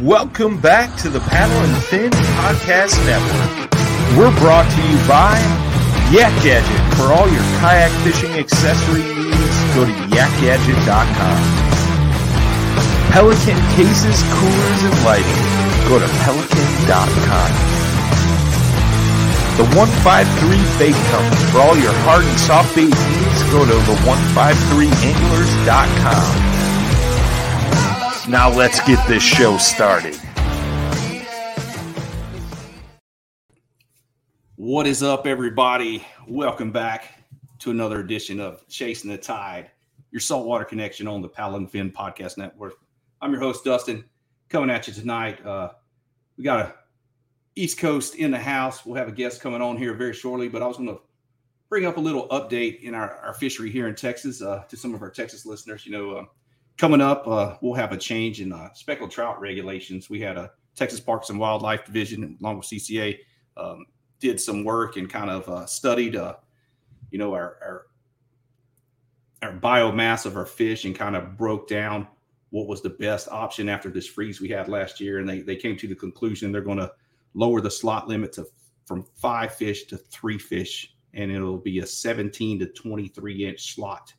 Welcome back to the Paddle and Fin Podcast Network. We're brought to you by Yak Gadget. For all your kayak fishing accessory needs, go to yakgadget.com. Pelican cases, coolers, and lighting. Go to pelican.com. The 153 Bait Company. For all your hard and soft bait needs, go to the 153anglers.com. Now let's get this show started. What is up, everybody? Welcome back to another edition of Chasing the Tide, your saltwater connection on the Paddle and Fin Podcast Network. I'm your host, Dustin, coming at you tonight. Uh, we got a East Coast in the house. We'll have a guest coming on here very shortly, but I was going to bring up a little update in our, our fishery here in Texas uh, to some of our Texas listeners. You know, uh, coming up, uh, we'll have a change in uh, speckled trout regulations. We had a Texas Parks and Wildlife Division, along with CCA, um, did some work and kind of uh, studied, uh, you know, our, our our biomass of our fish and kind of broke down what was the best option after this freeze we had last year. And they, they came to the conclusion they're going to lower the slot limit to from five fish to three fish, and it'll be a 17 to 23 inch slot.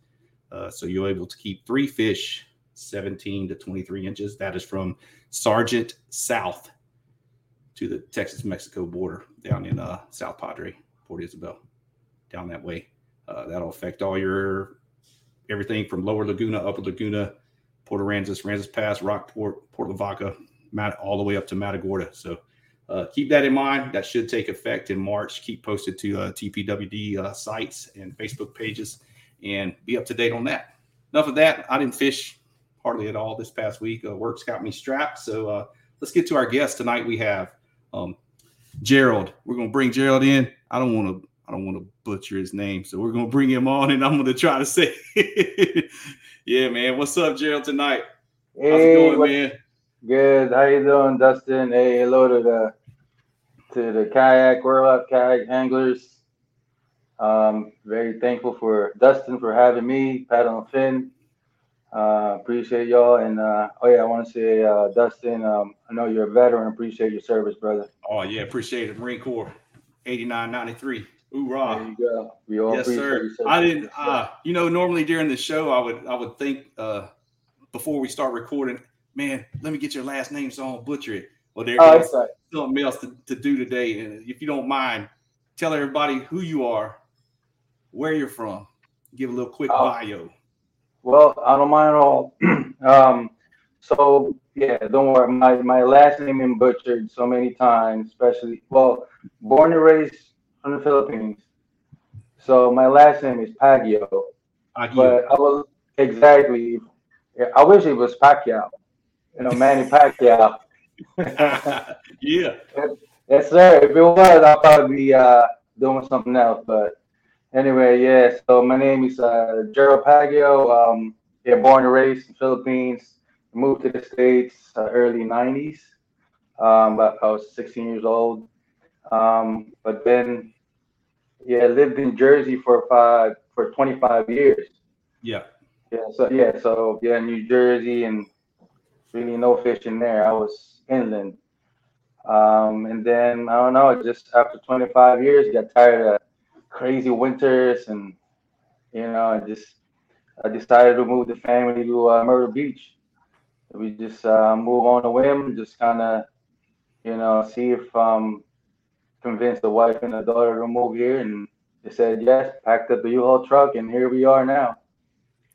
Uh, so you're able to keep three fish 17 to 23 inches. That is from Sargent South to the Texas Mexico border down in uh, South Padre, Port Isabel, down that way. Uh, that'll affect all your everything from Lower Laguna, Upper Laguna, Port Aransas, Aransas Pass, Rockport, Port Lavaca, Mat- all the way up to Matagorda. So uh, keep that in mind. That should take effect in March. Keep posted to uh, TPWD uh, sites and Facebook pages and be up to date on that. Enough of that. I didn't fish hardly at all this past week. Uh, work's got me strapped. So uh, let's get to our guest tonight. We have um, Gerald. We're gonna bring Gerald in. I don't want to. I don't want to butcher his name, so we're gonna bring him on, and I'm gonna try to say, yeah, man. What's up, Gerald? Tonight? How's it Hey, going, what- man? good. How you doing, Dustin? Hey, hello to the to the kayak world up kayak anglers. Um, very thankful for Dustin for having me, Paddle and Fin. Uh, appreciate y'all. And uh, oh yeah, I want to say, uh, Dustin, um, I know you're a veteran. Appreciate your service, brother. Oh yeah, appreciate it. Marine Corps, 8993. There Hoorah. you go. We all yes, appreciate sir. I didn't. Uh, you know, normally during the show, I would I would think uh, before we start recording, man, let me get your last name so I don't butcher it. Well, there Oh, goes it's all right. something else to, to do today. And if you don't mind, tell everybody who you are, where you're from, give a little quick Oh. bio. Well, I don't mind at all. um, so yeah, don't worry. My my last name been butchered so many times, especially well, born and raised from the Philippines. So my last name is Paguio, Agio. but I will exactly. Yeah, I wish it was Pacquiao. You know, Manny Pacquiao. yeah. Yes, sir. If it was, I'd probably be uh, doing something else. But anyway, yeah. So my name is uh, Gerald Paguio. Um, yeah, born and raised in the Philippines. Moved to the states uh, early '90s. Um, but I was 16 years old. Um, but then, yeah, lived in Jersey for five for 25 years. Yeah. Yeah. So yeah. So yeah, New Jersey and really no fishing there. I was inland. Um, and then I don't know, just after 25 years, got tired of crazy winters, and you know, I just I decided to move the family to uh, Myrtle Beach. We just uh, move on a whim, just kind of, you know, see if um convince the wife and the daughter to move here, and they said yes. Packed up the U-Haul truck, and here we are now.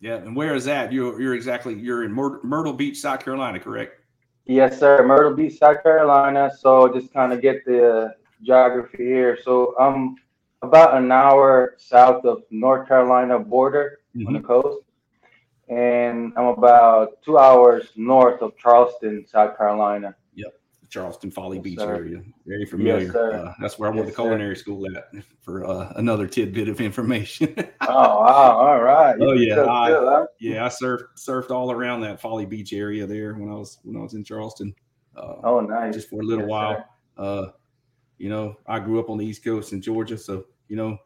Yeah, and where is that? You're you're exactly you're in Myrtle Beach, South Carolina, correct? Yes, sir. Myrtle Beach, South Carolina. So just kind of get the geography here. So I'm about an hour south of North Carolina border mm-hmm. on the mm-hmm. coast, and I'm about two hours north of Charleston, South Carolina. Yep, Charleston Folly yes, Beach sir. area. Very familiar. Yes, uh, that's where I went yes, to culinary sir. school at for uh, another tidbit of information. oh wow! All right. Oh yeah, I, good, huh? yeah. I surfed surfed all around that Folly Beach area there when I was when I was in Charleston. Uh, oh nice. Just for a little while. You know, I grew up on the East Coast in Georgia, so you know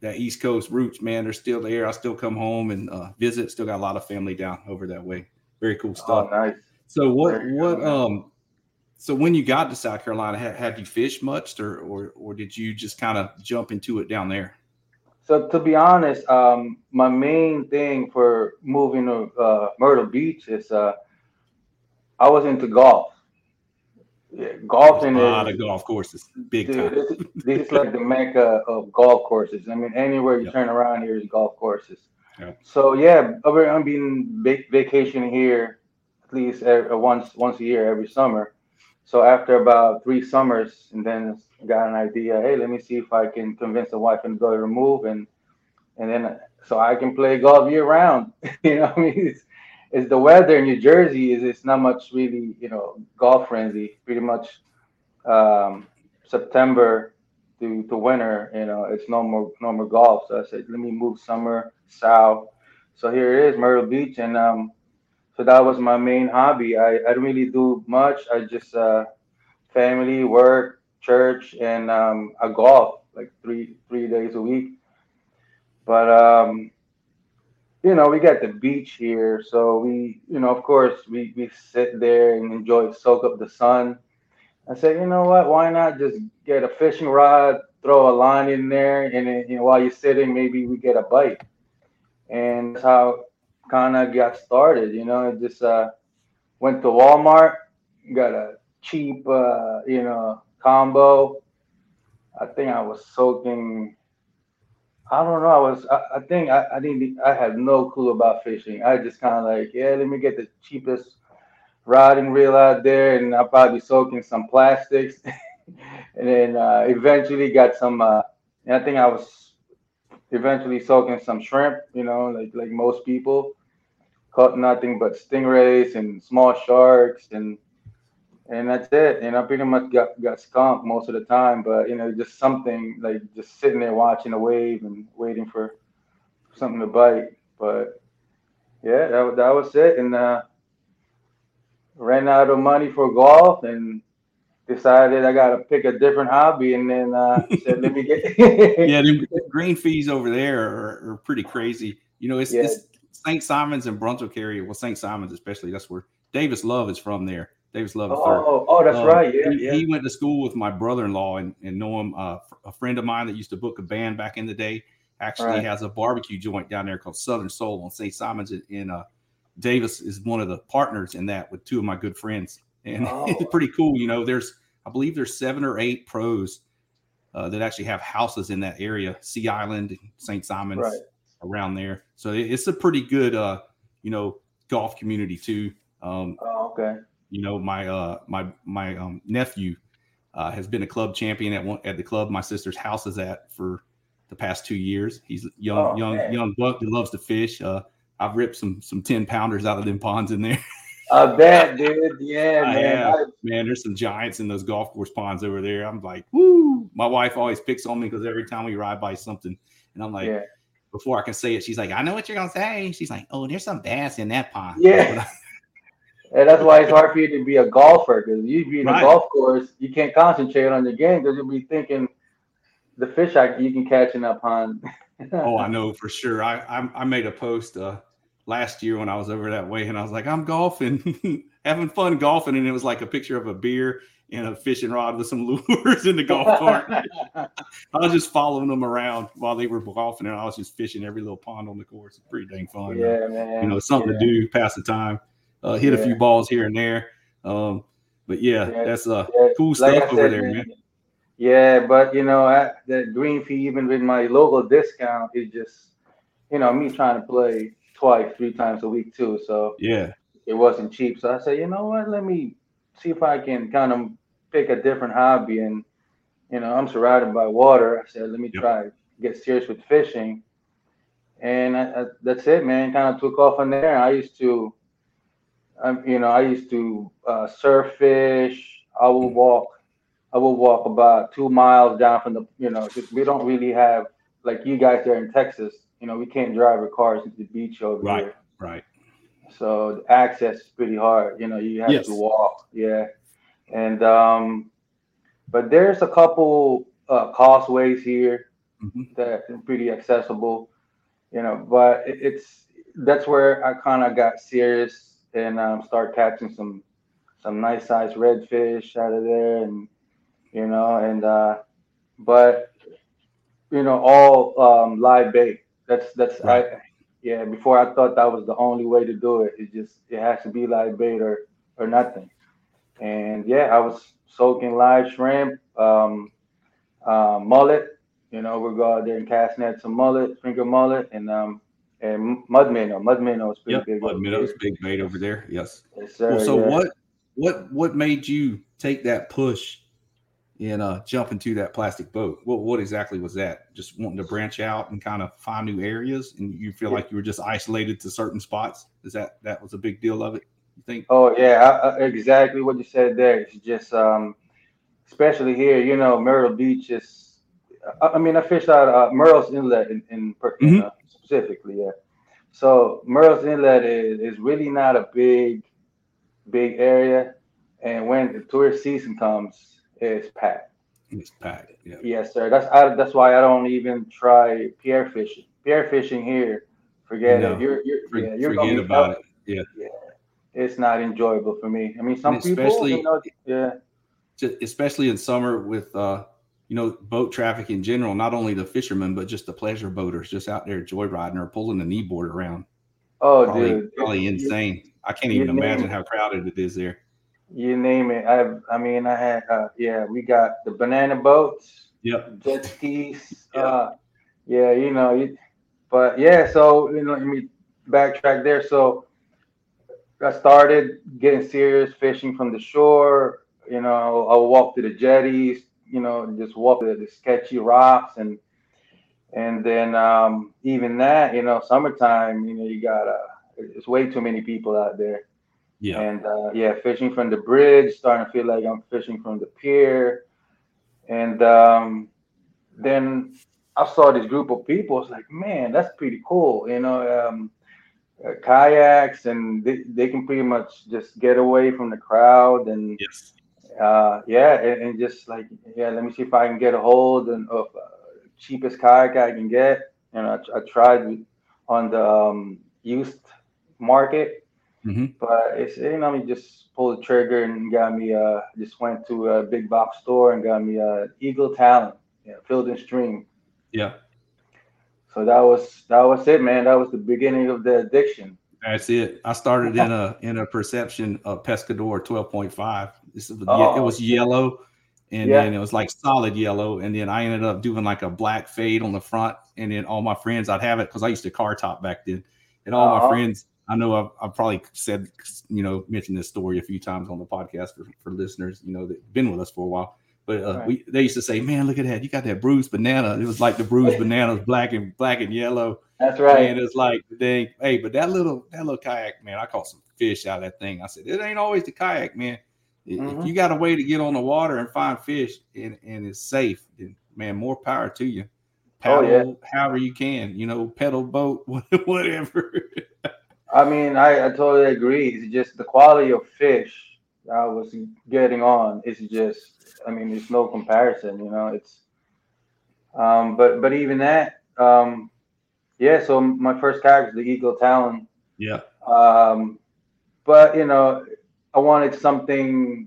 that East Coast roots, man, they're still there. I still come home and uh, visit. Still got a lot of family down over that way. Very cool oh, stuff. Oh, nice. So what what um so when you got to South Carolina, had, have you fished much, or, or or did you just kind of jump into it down there? So to be honest, um, my main thing for moving to uh, Myrtle Beach is uh, I was into golf. Yeah, golfing a lot is, of golf courses, big dude, time. This, is like the mecca of golf courses. I mean, anywhere you turn around here is golf courses. Yep. So yeah, I've been vacation here at least uh, once once a year every summer. So after about three summers, and then got an idea. Hey, let me see if I can convince the wife and daughter to move, and and then so I can play golf year round. you know, I mean, it's, it's the weather in New Jersey is it's not much really, you know, golf frenzy. Pretty much um, September to, to winter, you know, it's no more no more golf. So I said, let me move summer south. So here it is, Myrtle Beach, and um, so that was my main hobby. I, I don't really do much. I just uh, family, work, church, and um, I golf like three three days a week. But um, you know, we got the beach here, so we, you know, of course, we we sit there and enjoy, soak up the sun. I said, you know what? Why not just get a fishing rod, throw a line in there, and then, you know, while you're sitting, maybe we get a bite. And that's how kind of got started. You know, just uh, went to Walmart, got a cheap, uh, you know, combo. I think I was soaking. I don't know. I was. I, I think I, I didn't. I had no clue about fishing. I just kind of like, yeah, let me get the cheapest rod and reel out there, and I'll probably soak in some plastics, and then uh, eventually got some. Uh, and I think I was eventually soaking some shrimp. You know, like like most people caught nothing but stingrays and small sharks and and that's it. And I pretty much got got skunked most of the time, but you know, just something like just sitting there watching a wave and waiting for something to bite. But yeah, that that was it. And uh, ran out of money for golf and decided I got to pick a different hobby. And then uh, said, let me get. yeah, the green fees over there are, are pretty crazy. You know, it's, yeah. it's St. Simons and Brunswick area. Well, St. Simons especially. That's where Davis Love is from. There, Davis Love. Oh, oh, that's uh, right. Yeah, he, yeah. he went to school with my brother-in-law and, and know him. Uh, a friend of mine that used to book a band back in the day actually right. has a barbecue joint down there called Southern Soul on St. Simons. In uh, Davis is one of the partners in that with two of my good friends, and oh. it's pretty cool. You know, there's I believe there's seven or eight pros uh, that actually have houses in that area, Sea Island, St. Simons. Right around there. So it's a pretty good, uh, you know, golf community too. Um, oh, okay. You know, my uh, my my um, nephew uh, has been a club champion at one at the club my sister's house is at for the past two years. He's young, oh, young, man. young buck that loves to fish. Uh, I've ripped some some ten pounders out of them ponds in there. I bet, dude. Yeah, man. I, man, there's some giants in those golf course ponds over there. I'm like, woo. My wife always picks on me because every time we ride by something, and I'm like, yeah before I can say it, she's like, I know what you're gonna say. She's like, Oh, there's some bass in that pond. Yeah. and that's why it's hard for you to be a golfer because you be in right. a golf course, you can't concentrate on your game because you'll be thinking the fish I, you can catch in that pond. oh, I know for sure. I, I, I made a post uh, last year when I was over that way, and I was like, I'm golfing. having fun golfing, and it was like a picture of a beer and a fishing rod with some lures in the golf cart. I was just following them around while they were golfing, and I was just fishing every little pond on the course. It's pretty dang fun. Yeah, man. You know, something yeah. to do, pass the time, uh, hit Yeah. a few balls here and there. Um, but yeah, Yeah, that's uh, Yeah, cool stuff over said, there, man. Yeah, but you know, I, the green fee, even with my local discount, is just, you know, me trying to play twice, three times a week too. So Yeah, it wasn't cheap. So I said, you know what? Let me see if I can kind of pick a different hobby. And you know, I'm surrounded by water. I said, let me Yep. try get serious with fishing. And I, I, that's it, man. Kind of took off from there. I used to, um, you know, I used to uh, surf fish. I would walk. I would walk about two miles down from the, you know, 'cause we don't really have like you guys there in Texas. You know, we can't drive our cars into the beach over Right. here. right. Right. So the access is pretty hard. You know, you have Yes. to walk. Yeah. And um, but there's a couple uh, causeways here Mhm. that are pretty accessible. You know, but it, it's that's where I kind of got serious and um, start catching some some nice sized redfish out of there, and you know, and uh, but you know, all um, live bait. That's that's Right. I yeah. Before I thought that was the only way to do it. It just it has to be live bait or or nothing. And yeah, I was soaking live shrimp, um, uh, mullet. You know, we'll go out there and cast net some mullet, sprinkle mullet, and um and mud minnow. Mud minnow is pretty Yep. big. Mud minnows, big bait over there. Yes. Yes, sir. Well, so yeah. what what what made you take that push and uh jump into that plastic boat? What what exactly was that? Just wanting to branch out and kind of find new areas, and you feel like you were just isolated to certain spots? Is that that was a big deal of it? You think? Oh yeah, I, I, exactly what you said there. It's just, um, especially here, you know, Myrtle Beach is. I, I mean, I fished out uh, Murrells Inlet in, in, in, Mhm. uh, specifically, yeah. So Murrells Inlet is, is really not a big, big area, and when the tourist season comes, it's packed. It's packed. Yeah. Yes, sir. That's I, that's why I don't even try pier fishing. Pier fishing here, forget No. it. You're you're For- yeah, you're forget about it. Yeah. it's not enjoyable for me. I mean, some people, especially- you know, yeah, especially in summer with uh you know boat traffic in general not only the fishermen but just the pleasure boaters just out there joyriding or pulling the kneeboard around oh, probably, dude, probably insane i can't you even imagine how crowded it is there You name it. I, I mean, I had, uh, yeah, we got the banana boats, yep jet skis. Yeah. Uh, yeah, you know, you, but yeah, so you know, let me backtrack there. So I started getting serious fishing from the shore. You know, I'll walk to the jetties. You know, just walk to the sketchy rocks and and then um, even that, you know, summertime. You know, you got uh, it's way too many people out there. yeah And uh, yeah, fishing from the bridge, starting to feel like I'm fishing from the pier. And um, then I saw this group of people. It's like, man, that's pretty cool. You know, um, uh, kayaks, and they, they can pretty much just get away from the crowd. And yes uh, yeah, and, and just like, yeah, let me see if I can get a hold and, of uh, cheapest kayak I can get. And I, I tried on the um, used market Mhm. but it's you know we just pulled the trigger and got me uh just went to a big box store and got me a Eagle Talon, yeah, Field and Stream. yeah So that was that was it, man. That was the beginning of the addiction. That's it. I started in a in a perception of pescador 12.5 this was, Oh, it was yellow and Yeah. then it was like solid yellow and then i ended up doing like a black fade on the front and then all my friends i'd have it because i used to car top back then and all Uh-huh. my friends i know I've, I've probably said you know mentioned this story a few times on the podcast for, for listeners you know that been with us for a while but uh, Right. we they used to say man look at that. You got that bruised banana. It was like the bruised bananas black and black and yellow That's right. and it's like hey but that little that little kayak man i caught some fish out of that thing i said it ain't always the kayak man if Mhm. you got a way to get on the water and find fish and, and it's safe, then man, more power to you. Oh, Paddle yeah. however you can, you know, pedal boat, whatever. I mean, I, I totally agree. It's just the quality of fish I was getting on is just I mean, there's no comparison, you know. It's um but but even that, um yeah, so my first was the Eagle Talon. yeah, Um, but you know, I wanted something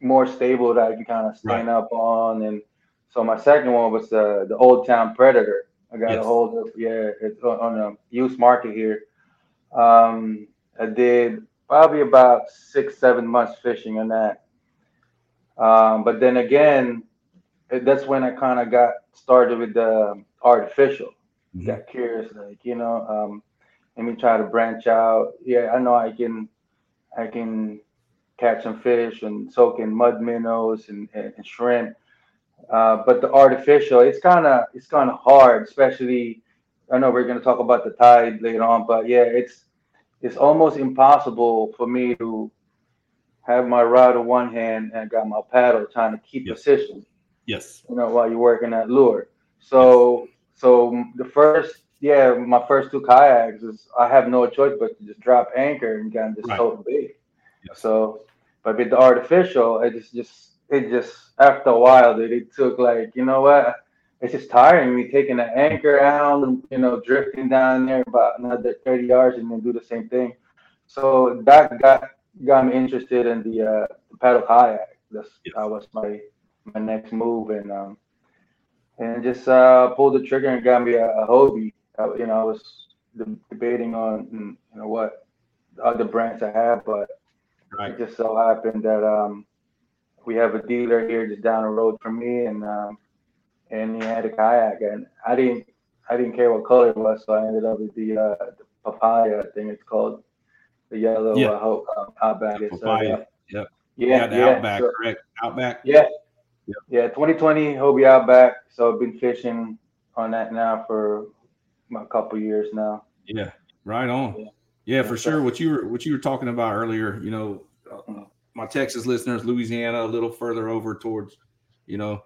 more stable that I can kind of stand right. up on, and so my second one was the the Old Town Predator. I got yes. a hold of yeah, it's on a used market here. Um, I did probably about six seven months fishing on that. Um, but then again, that's when I kind of got started with the artificial. Mm-hmm. Got curious, like you know, um, let me try to branch out. Yeah, I know I can, I can catch some fish and soak in mud minnows and, and, and shrimp. Uh, but the artificial, it's kind of it's kind of hard, especially. I know we're going to talk about the tide later on, but yeah, it's it's almost impossible for me to have my rod in one hand and got my paddle trying to keep yes. position. Yes. You know, while you're working that lure. So. So the first yeah, my first two kayaks is I have no choice but to just drop anchor and kind of just right. tote bait. So but with the artificial, it just just it just after a while that it took like, you know what? It's just tiring me taking the anchor out and you know, drifting down there about another 30 yards and then do the same thing. So that got got me interested in the, uh, the paddle kayak. That's yes. that was my my next move, and um, and just uh, pulled the trigger and got me a, a Hobie. Uh, you know, I was debating on you know what other brands I have, but right. it just so happened that um, we have a dealer here just down the road from me, and um, and he had a kayak, and I didn't I didn't care what color it was, so I ended up with the, uh, the papaya. I think it's called the yellow yeah. uh, outback. It's, uh, yeah. Yep. Yeah, yeah, Outback, so, correct? Outback. Yeah. Yep. Yeah, 2020 Hobie Outback. So I've been fishing on that now for a couple years now. Yeah, right on. Yeah, yeah for sure. What you were what you were talking about earlier, you know, uh, my Texas listeners, Louisiana, a little further over towards, you know,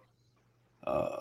uh,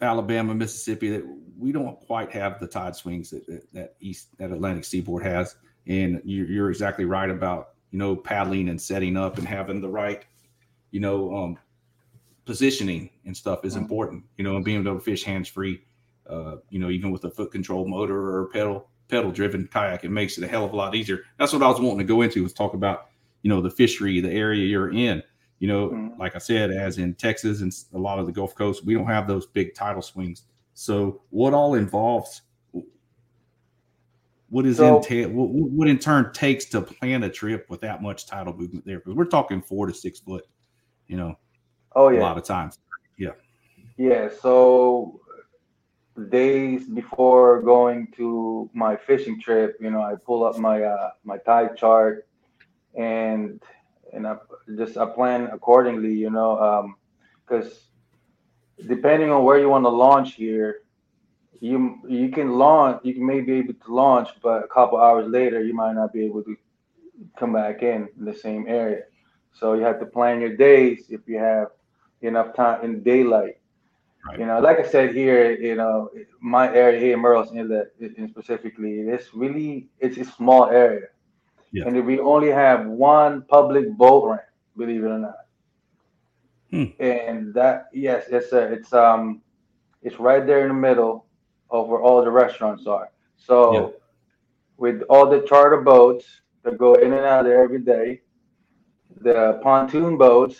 Alabama, Mississippi, that we don't quite have the tide swings that, that, that east that Atlantic seaboard has. And you're, you're, exactly right about you know paddling and setting up and having the right you know um, positioning and stuff is mm-hmm. important. You know, and being able to fish hands free. Uh, you know, even with a foot control motor or pedal pedal driven kayak, it makes it a hell of a lot easier. That's what I was wanting to go into was talk about you know the fishery, the area you're in you know, mm-hmm. like I said, as in Texas and a lot of the Gulf Coast, we don't have those big tidal swings. So, what all involves? What is so, entail? What, what in turn takes to plan a trip with that much tidal movement there? Because we're talking four to six foot. You know. Oh yeah. A lot of times. Yeah. Yeah. So days before going to my fishing trip, you know, I pull up my uh, my tide chart, and and I just I plan accordingly, you know, because um, depending on where you want to launch here, you you can launch, you may be able to launch, but a couple hours later you might not be able to come back in, in the same area. So you have to plan your days if you have enough time in daylight. Right. You know, like I said here, you know, my area here, in Murrells Inlet, in specifically, it's really it's a small area, yeah. and we only have one public boat ramp, believe it or not. Hmm. And that, yes, it's a, it's um, it's right there in the middle of where all the restaurants are. So, yeah. with all the charter boats that go in and out there every day, the pontoon boats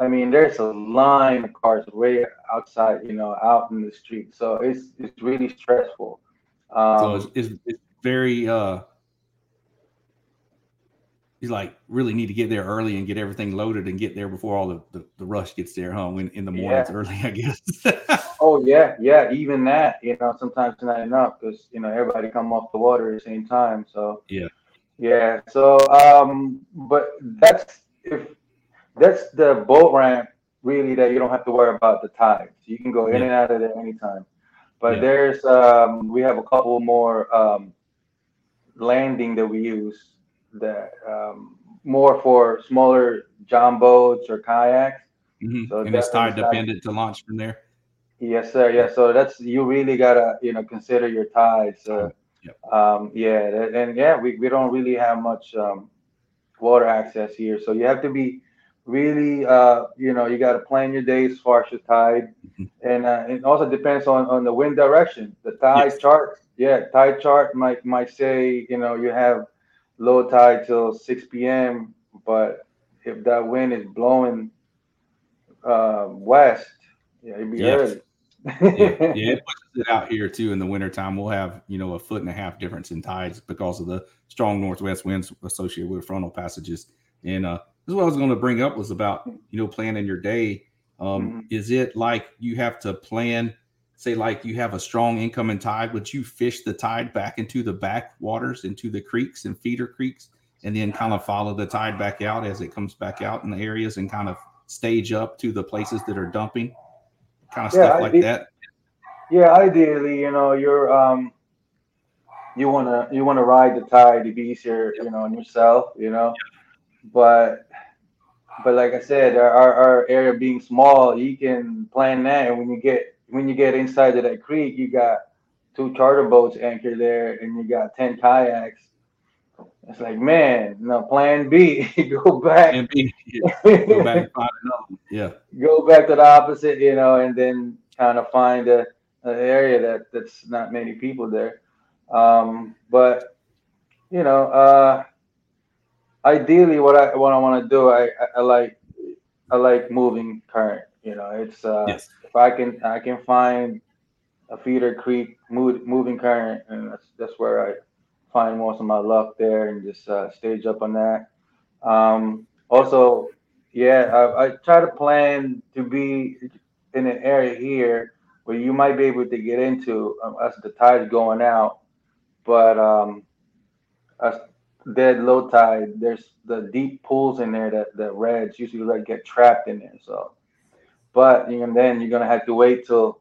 I mean, there's a line of cars way outside, you know, out in the street. So it's it's really stressful. Um, so it's, it's, it's, very uh, you like really need to get there early and get everything loaded and get there before all the, the, the rush gets there, huh? In, in the mornings yeah. early, I guess. oh yeah, yeah. Even that, you know, sometimes not enough because you know everybody come off the water at the same time. So yeah, yeah. So um, but that's if that's the boat ramp really that you don't have to worry about the tides. You can go in yeah. and out of there anytime. But yeah. there's um, we have a couple more um, landing that we use that um, more for smaller john boats or kayaks. Mm-hmm. So and it's tide dependent to launch from there. Yes, sir. Yeah. So that's you really gotta you know consider your tides. Uh, yep. um, yeah, and yeah, we, we don't really have much um, water access here, so you have to be really uh, you know you got to plan your days as far as your tide mm-hmm. and uh, it also depends on on the wind direction the tide yes. chart yeah tide chart might might say you know you have low tide till 6 p.m but if that wind is blowing uh, west yeah it'd be yes. early yeah, yeah, it pushes it out here too in the wintertime. We'll have, you know, a foot and a half difference in tides because of the strong northwest winds associated with frontal passages. And uh, this is what I was going to bring up was about you know planning your day. Um, mm-hmm. Is it like you have to plan? Say like you have a strong incoming tide, would you fish the tide back into the back waters, into the creeks and feeder creeks, and then kind of follow the tide back out as it comes back out in the areas and kind of stage up to the places that are dumping, kind of yeah, stuff like that. Yeah, ideally, you know, you're um, you wanna you wanna ride the tide to be easier, you know, on yourself, you know. But but like I said, our, our area being small, you can plan that. And when you get when you get inside of that creek, you got two charter boats anchored there, and you got ten kayaks. It's like, man, no plan B. go back. Plan B. Yeah. Go back and find another. Yeah. Go back to the opposite, you know, and then kind of find a, an area that that's not many people there. Um, but you know, uh, ideally what I what I want to do, I, I, I like I like moving current. You know, it's uh, yes. if I can I can find a feeder creek move, moving current, and that's that's where I find most of my luck there, and just uh, stage up on that. Um, also, yeah, I, I try to plan to be in an area here where you might be able to get into um, as the tide's going out, but um, as dead low tide, there's the deep pools in there that that reds usually like get trapped in there. So, but you know, then you're gonna have to wait till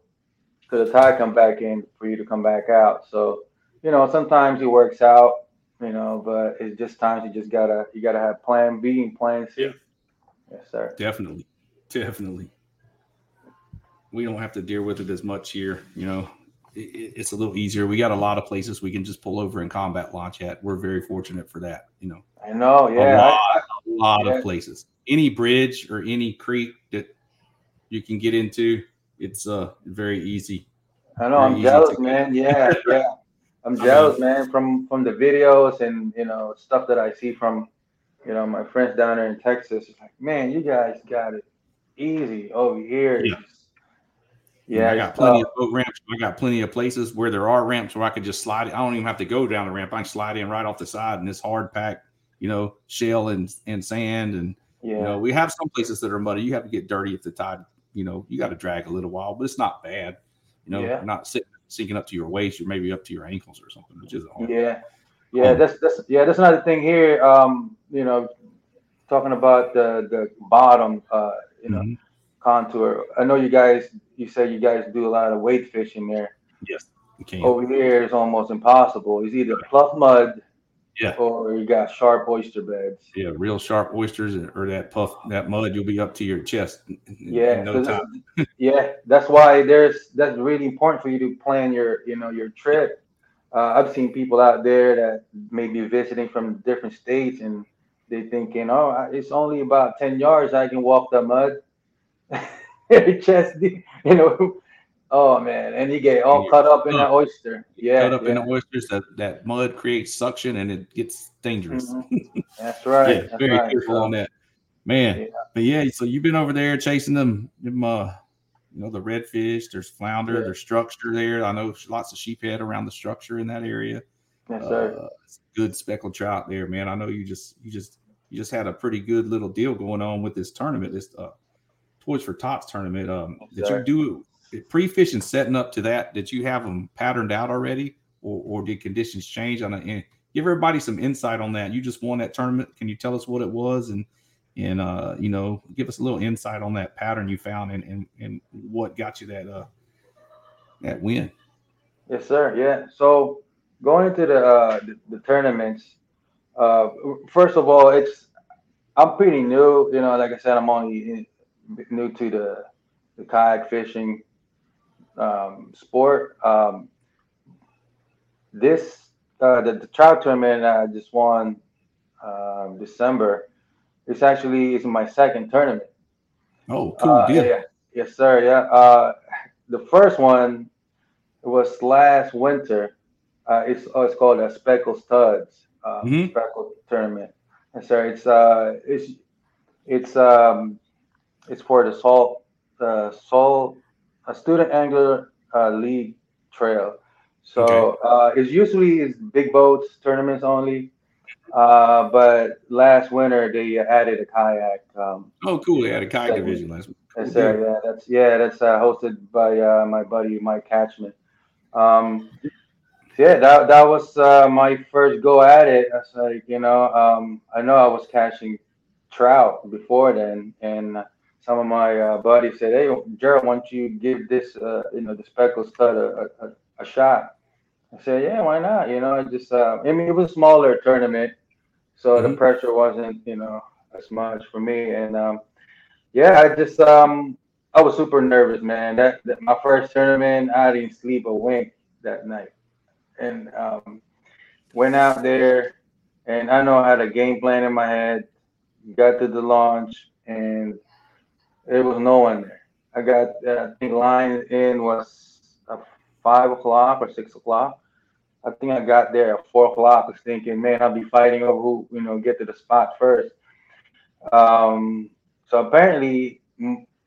till the tide come back in for you to come back out. So, you know, sometimes it works out, you know, but it's just times you just gotta you gotta have plan B and plan C. Yeah. Yes, sir. Definitely, definitely. We don't have to deal with it as much here, you know it's a little easier. We got a lot of places we can just pull over and combat launch at. We're very fortunate for that. You know. I know. Yeah. A lot, a lot yeah. of places. Any bridge or any creek that you can get into, it's uh very easy. I know. Very I'm jealous, man. Yeah, yeah. I'm jealous, man. From from the videos and you know stuff that I see from you know my friends down there in Texas. It's like, man, you guys got it easy over here. Yeah. Yeah, I got plenty uh, of boat ramps. I got plenty of places where there are ramps where I could just slide. I don't even have to go down the ramp. I can slide in right off the side, and it's hard packed, you know, shell and and sand, and yeah. you know, we have some places that are muddy. You have to get dirty if the tide, you know, you got to drag a little while, but it's not bad. You know, yeah. not sitting sinking up to your waist, you're maybe up to your ankles or something, which is hard. Yeah, yeah, um, that's that's yeah, that's another thing here. Um, you know, talking about the the bottom, uh, you know. Mm-hmm contour. I know you guys. You say you guys do a lot of wade fishing there. Yes, Over here, it's almost impossible. It's either pluff mud Yeah. Or you got sharp oyster beds. Yeah, real sharp oysters or that pluff, that mud, you'll be up to your chest. In, Yeah. no so time. this- yeah. That's why there's that's really important for you to plan your you know your trip. Uh, I've seen people out there that may be visiting from different states and they thinking, oh, it's only about ten yards. I can walk the mud. chest, you know. Oh man, and you get all cut up in that oyster. Yeah, Cut up yeah. in the oysters, that, that mud creates suction and it gets dangerous. Mhm. That's right. yeah, that's very right. careful So, on that. Man. Yeah. But yeah, so you've been over there chasing them, them uh, you know, the redfish, there's flounder, Yeah. there's structure there. I know lots of sheephead around the structure in that area. Yes, sir. Uh, good speckled trout there, man. I know you just you just you just had a pretty good little deal going on with this tournament, this uh Toys for Tots tournament. Um did Sir. you do pre-fishing setting up to that? Did you have them patterned out already? Or, or did conditions change on it? Give everybody some insight on that. You just won that tournament. Can you tell us what it was and and uh, you know, give us a little insight on that pattern you found and and, and what got you that uh that win. Yes, sir. Yeah. So going into the uh, the, the tournaments, uh, first of all, it's I'm pretty new. You know, like I said, I'm only in, new to the the kayak fishing um, sport. Um, this uh, the, the trout tournament I just won um, December. It's actually it's my second tournament. Oh, cool Uh, deal. yeah, yes, sir. Yeah. Uh, the first one was last winter. Uh, it's oh, it's called a Speckle Studs uh, Mhm. Speckle tournament. Yes, sir. It's uh, it's it's um, it's for the salt uh, salt a student angler uh, league trail. So uh, it's usually it's big boats tournaments only. Uh, but last winter they added a kayak. Um, Oh, cool. They had a kayak division last. Yes, sir. Yeah, that's yeah, that's uh, hosted by uh, my buddy Mike Catchman. Um, yeah, that that was uh, my first go at it. I was like you know, um, I know I was catching trout before then, and some of my uh, buddies said, "Hey, Gerald, why don't you give this uh, you know the speckle stud a, a, a shot?" I said, "Yeah, why not?" You know, I just uh, I mean it was a smaller tournament, so the Mhm. pressure wasn't you know as much for me, and um, yeah, I just um I was super nervous, man. That, that my first tournament, I didn't sleep a wink that night, and um, went out there, and I know I had a game plan in my head. Got to the launch, and there was no one there. I got uh, I think line in was uh, five o'clock or six o'clock. I think I got there at four o'clock. I was thinking, man, I'll be fighting over who you know get to the spot first. Um, so apparently,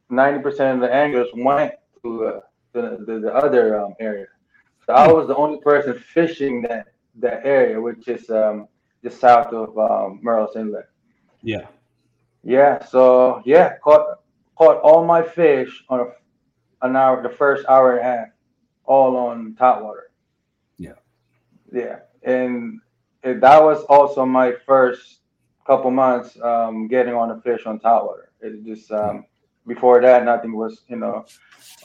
ninety percent of the anglers went to uh, the, the the other um, area. So I was the only person fishing that that area, which is um, just south of um, Murrells Inlet. Yeah. Yeah. So yeah, caught caught all my fish on a, an hour, the first hour and a half, all on top water. Yeah. Yeah, and it, that was also my first couple months um, getting on a fish on top water. It just um, before that nothing was you know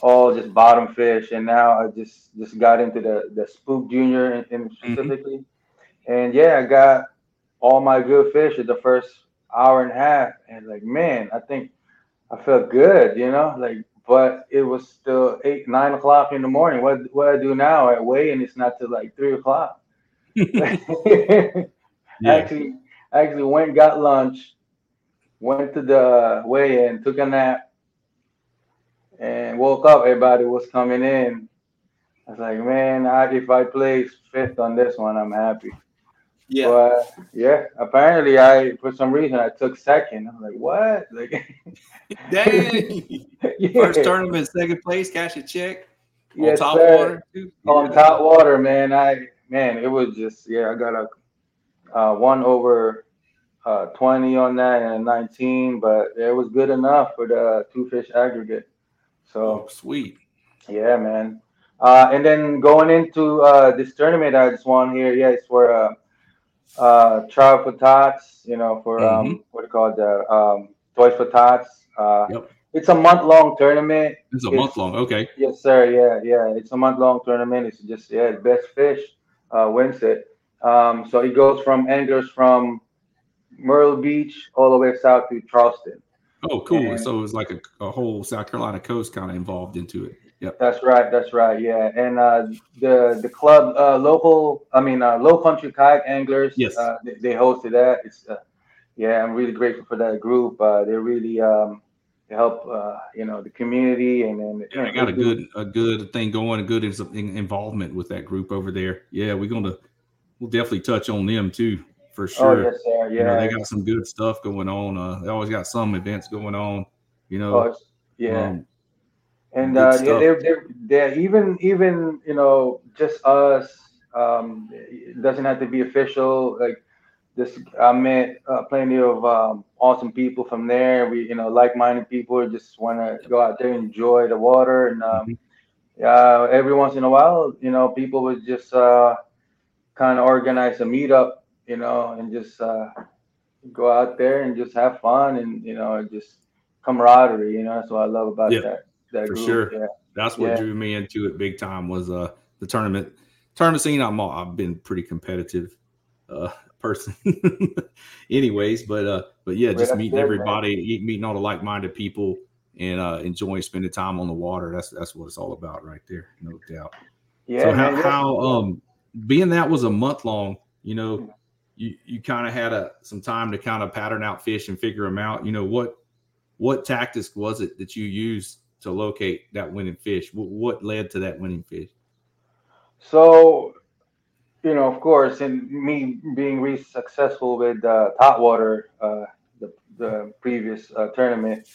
all just bottom fish, and now I just just got into the the spook junior in, in specifically, and yeah, I got all my good fish at the first hour and a half, and like man, I think I felt good, you know, like. But it was still eight, nine o'clock in the morning. What what I do now at weigh and it's not till like three o'clock. Yeah. Actually, actually went got lunch, went to the weigh-in, took a nap, and woke up. Everybody was coming in. I was like, man, I, if I place fifth on this one, I'm happy. Yeah. But yeah, apparently I for some reason I took second. I'm like, what? Like, Dang. yeah. First tournament, second place, cash a check. On Yes, top sir. water. too. on top water, man. I man, it was just yeah. I got a uh, one over uh, twenty on that and nineteen, but it was good enough for the two fish aggregate. So Oh, sweet. yeah, man. Uh, and then going into uh, this tournament, I just won here. Yeah, it's for uh, uh, Trout for Tots. You know, for um, what do you call it? The um, Toys for Tots. Uh, Yep. It's a month long tournament. It's a month long. Okay. Yes, sir. Yeah, yeah. It's a month long tournament. It's just yeah, best fish uh, wins it. Um, so it goes from anglers from Myrtle Beach all the way south to Charleston. Oh, cool. And- so it's like a, a whole South Carolina coast kind of involved into it. Yep. That's right. That's right. Yeah, and uh, the the club uh, local, I mean, uh, low country kayak anglers. Yes. Uh, they, they hosted that. It's uh, yeah, I'm really grateful for that group. Uh, they really um, help uh, you know the community, and then Yeah, I got a good a good thing going, a good involvement with that group over there. Yeah, we're gonna we'll definitely touch on them too for sure. Oh yes, sir. You know, Yeah. they got some good stuff going on. Uh, they always got some events going on. You know, Oh, yeah. um, and uh, yeah, they're, they're, they're even even you know just us um, it doesn't have to be official like this i met uh, plenty of um, awesome people from there. We you know like-minded people just want to go out there and enjoy the water and um, Mm-hmm. uh, every once in a while you know people would just uh, kind of organize a meetup you know and just uh, go out there and just have fun and you know just camaraderie you know that's what i love about Yeah, that that for group. sure. yeah that's what Yeah. drew me into it big time was uh the tournament tournament scene. I'm all, I've been pretty competitive uh person anyways, but uh but yeah, just meeting good, everybody, e- meeting all the like-minded people and uh enjoying spending time on the water. That's that's what it's all about right there, no doubt. Yeah, so how, man, how um being that was a month long, you know, you you kind of had a some time to kind of pattern out fish and figure them out. You know what what tactics was it that you used to locate that winning fish? What, what led to that winning fish? So, you know, of course, in me being really successful with uh, Topwater, uh, the, the previous uh, tournament,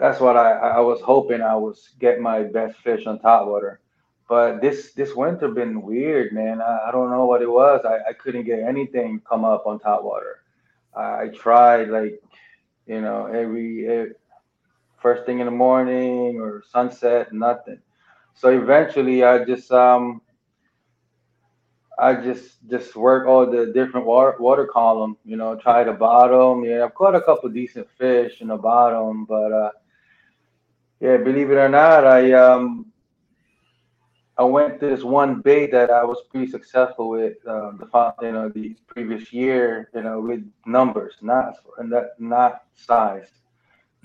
that's what I, I was hoping I was get my best fish on Topwater. But this this winter been weird, man. I, I don't know what it was. I, I couldn't get anything come up on Topwater. I, I tried like, you know, every first thing in the morning or sunset, nothing. So eventually, I just um, I just just work all the different water water column. You know, try the bottom. Yeah, I've caught a couple decent fish in the bottom, but uh, yeah, believe it or not, I um, I went this one bait that I was pretty successful with uh, the you know the previous year. You know, with numbers, not and that not size.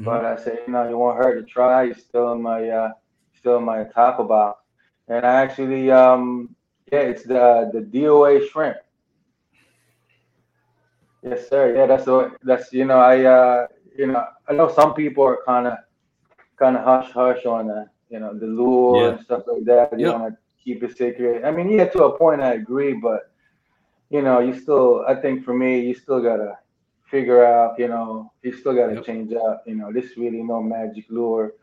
Mhm. But I said, you know, you want her to try. You're still in my uh, still in my tackle box, and I actually um, yeah, it's the the DOA shrimp. Yes, sir. Yeah, that's what that's you know I uh you know I know some people are kind of kind of hush hush on the you know the lure Yeah. and stuff like that. You Yep. want to keep it secret. I mean, yeah, to a point I agree, but you know, you still I think for me, you still gotta figure out. You know, you still gotta Yep. change up. You know, this really no magic lure.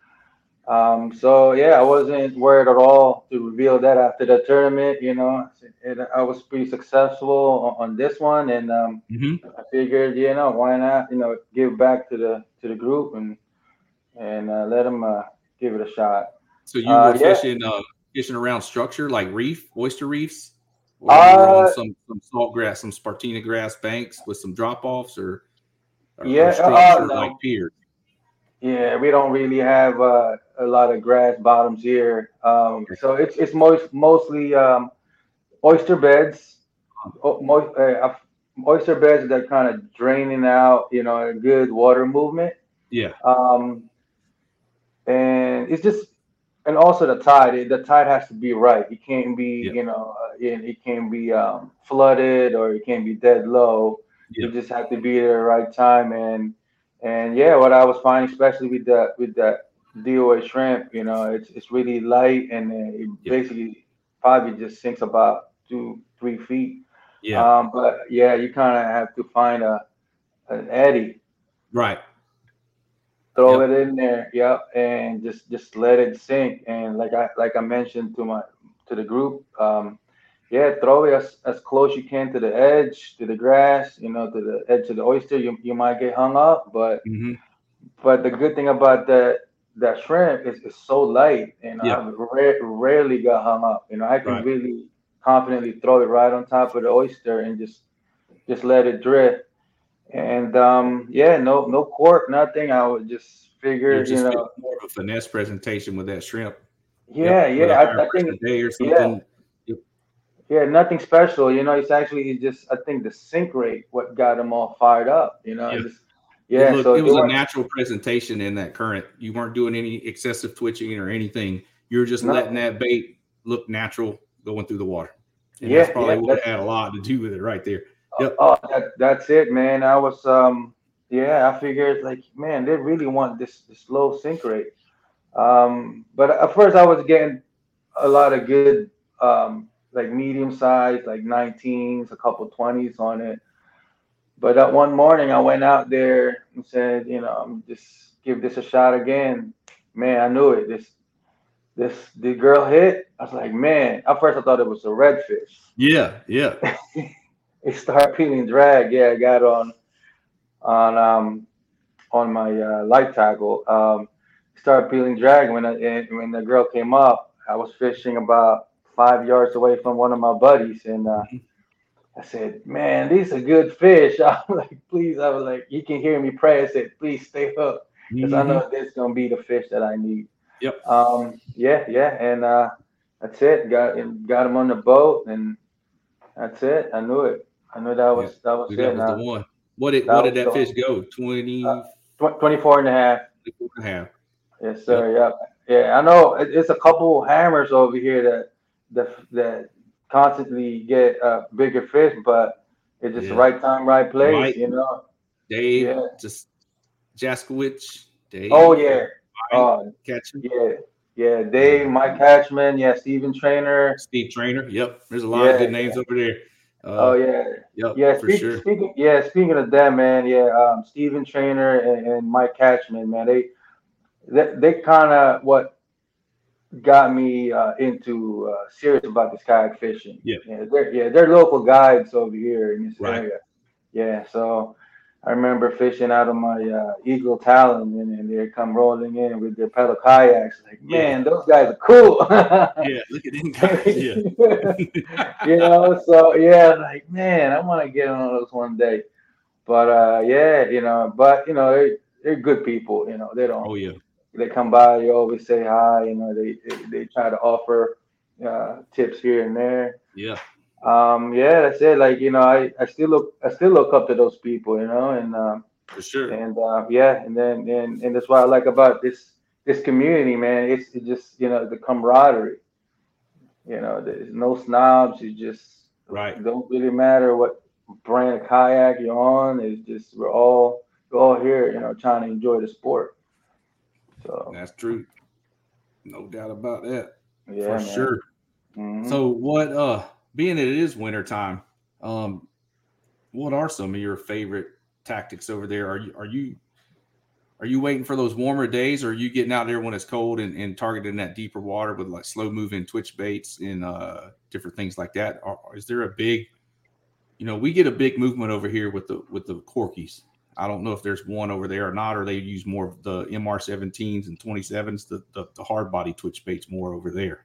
Um, so yeah, I wasn't worried at all to reveal that after the tournament. You know, and I was pretty successful on, on this one, and um, Mm-hmm. I figured, you know, why not, you know, give back to the to the group and and uh, let them uh, give it a shot. So you Uh, were yeah. fishing uh, fishing around structure like reef, oyster reefs, or Uh, some some salt grass, some Spartina grass banks with some drop offs, or, or, or Yeah, uh, no. like piers. Yeah, we don't really have uh, a lot of grass bottoms here, um, so it's it's most mostly um, oyster beds, o- mo- uh, oyster beds that kind of draining out, you know, a good water movement. Yeah, um, and it's just and also the tide the tide has to be right. It can't be you know uh, it, it can't be um, flooded or it can't be dead low. You just have to be there at the right time. And and yeah what i was finding especially with that with the doa shrimp you know it's it's really light and it basically probably just sinks about two three feet. Yeah, um but yeah you kind of have to find a an eddy. Right. Throw Yep. it in there yep and just just let it sink and like i like i mentioned to my to the group um yeah throw it as, as close you can to the edge to the grass you know to the edge of the oyster you, you might get hung up but hmm but the good thing about that that shrimp is it's so light and Yeah. i ra- rarely got hung up you know i can Right. really confidently throw it right on top of the oyster and just just let it drift and um yeah no no cork nothing i would just figure just you know more of a finesse presentation with that shrimp. yeah Yep, yeah I, I think day or yeah. something. Yeah, nothing special. You know, it's actually just I think the sink rate what got them all fired up. You know, Yeah. just, yeah. it, looked- so it was a natural presentation in that current. You weren't doing any excessive twitching or anything. You were just No. letting that bait look natural going through the water. And Yeah, that's probably yeah, what that's- had a lot to do with it right there. Yep. Oh, that, that's it, man. I was um yeah, I figured like, man, they really want this this low sink rate. Um, but at first I was getting a lot of good um like medium size, like 19s, a couple 20s on it. But that one morning I went out there and said, you know, I'm just give this a shot again. Man, I knew it. This this the girl hit. I was like, man, at first I thought it was a redfish Yeah, yeah. it started peeling drag. Yeah, I got on on um on my uh, light tackle. Um, started peeling drag when I, when the girl came up. I was fishing about five yards away from one of my buddies, and uh, I said, "Man, these are good fish." I was like, "Please," I was like, "You can hear me pray." I said, "Please stay hooked." because I know this is gonna be the fish that I need. Mm-hmm. Yep. Um. Yeah. Yeah. And uh, that's it. Got got him on the boat, and that's it. I knew it. I know that was that was that was the one. What did that what did that fish go? 20, Uh, tw- 24 and a half. 24 and a half. Yes, sir. Yeah. Yeah. I know. It, it's a couple hammers over here that that that constantly get uh, bigger fish, but it's just the right time, right place. You know. Dave Yeah. just Jaskowicz. Dave. Oh yeah. Oh Catching. yeah. Yeah. Dave, Mike Catchman. Yeah. Steven Trainer. Steve Trainer. Yep. There's a lot of good names over there. Uh, Oh yeah. Yep. Yeah, speak, sure. speaking yeah, speaking of that, man, yeah, um, Steven Trainer and, and Mike Catchman, man, they they, they kind of what got me uh, into uh, serious about this kayak fishing. Yeah. yeah, they're yeah they're local guides over here in this Right. area. Yeah, so I remember fishing out of my uh, Eagle Talon, and, and they come rolling in with their pedal kayaks. Like, Yeah. man, those guys are cool. Yeah. Look at them guys. Yeah. you know, so yeah, like man, I want to get on those one day. But uh, yeah, you know, but you know, they they're good people. You know, they don't. Oh yeah. They come by, you always say hi. You know, they they, they try to offer uh, tips here and there. Yeah. Um, yeah, that's it. Like you know, I, I still look I still look up to those people. You know, and um, For sure. and uh, yeah, and then and, and that's what I like about this this community, man. It's it just you know the camaraderie. You know, there's no snobs. You just Right. don't really matter what brand of kayak you're on. It's just we're all we're all here, you know, trying to enjoy the sport. So That's true. No doubt about that. yeah, for man. sure. Mhm. So what uh being that it is winter time, um what are some of your favorite tactics over there? Are you are you are you waiting for those warmer days or are you getting out there when it's cold and, and targeting that deeper water with like slow moving twitch baits and uh different things like that? Or, is there a big you know, we get a big movement over here with the with the corkies. I don't know if there's one over there or not, or they use more of the MR 17s and 27s, the, the, the hard body twitch baits more over there.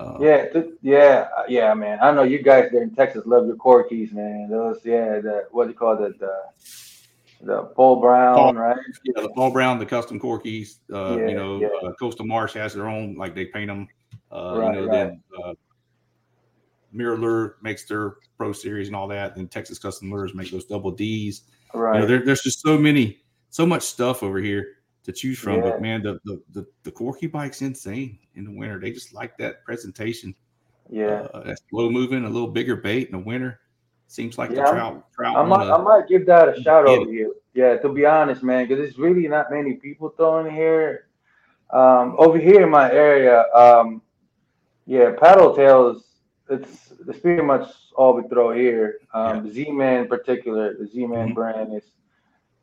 Uh, Yeah, th- yeah, uh, yeah, man. I know you guys there in Texas love your corkies, man. Those, yeah, the what do you call it, the the Paul Brown, Paul- right? Yeah, the Paul Brown, the custom corkies. Uh, Yeah, you know, yeah. uh, Coastal Marsh has their own, like they paint them. Uh, Right, you know, right. then uh, MirrOlure makes their Pro Series and all that. Then Texas Custom Lures make those double Ds. You Right. know, there, there's just so many, so much stuff over here to choose from. Yeah. But man, the, the the the Corky bike's insane in the winter. They just like that presentation. yeah. Uh, that slow moving, a little bigger bait in the winter. Seems like Yeah, the trout. trout I might, I might give that a shout over here. Yeah, to be honest, man, because there's really not many people throwing here. Um, over here in my area, um, yeah, paddle tails. It's it's pretty much all we throw here. Um, Z-Man in particular, the Z-Man Mhm. brand is,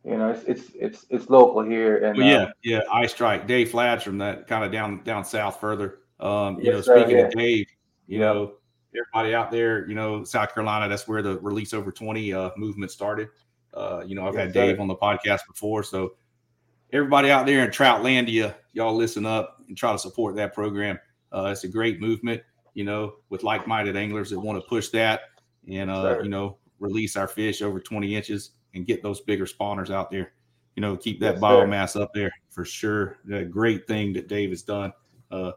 you know, it's it's it's it's local here. And Well, uh, yeah, yeah. I strike Dave Flads from that kind of down down south further. Um, you know, Yes, sir, speaking yeah. of Dave, you Yeah. know, everybody out there, you know, South Carolina, that's where the release over 20 uh, movement started. Uh, you know, I've Yes, had Dave sir. on the podcast before. So everybody out there in Troutlandia, y'all listen up and try to support that program. Uh, it's a great movement, you know, with like-minded anglers that want to push that and, uh, Sir. you know, release our fish over 20 inches and get those bigger spawners out there. You know, keep that Yes, sir. biomass up there for sure. A great thing that Dave has done. Uh,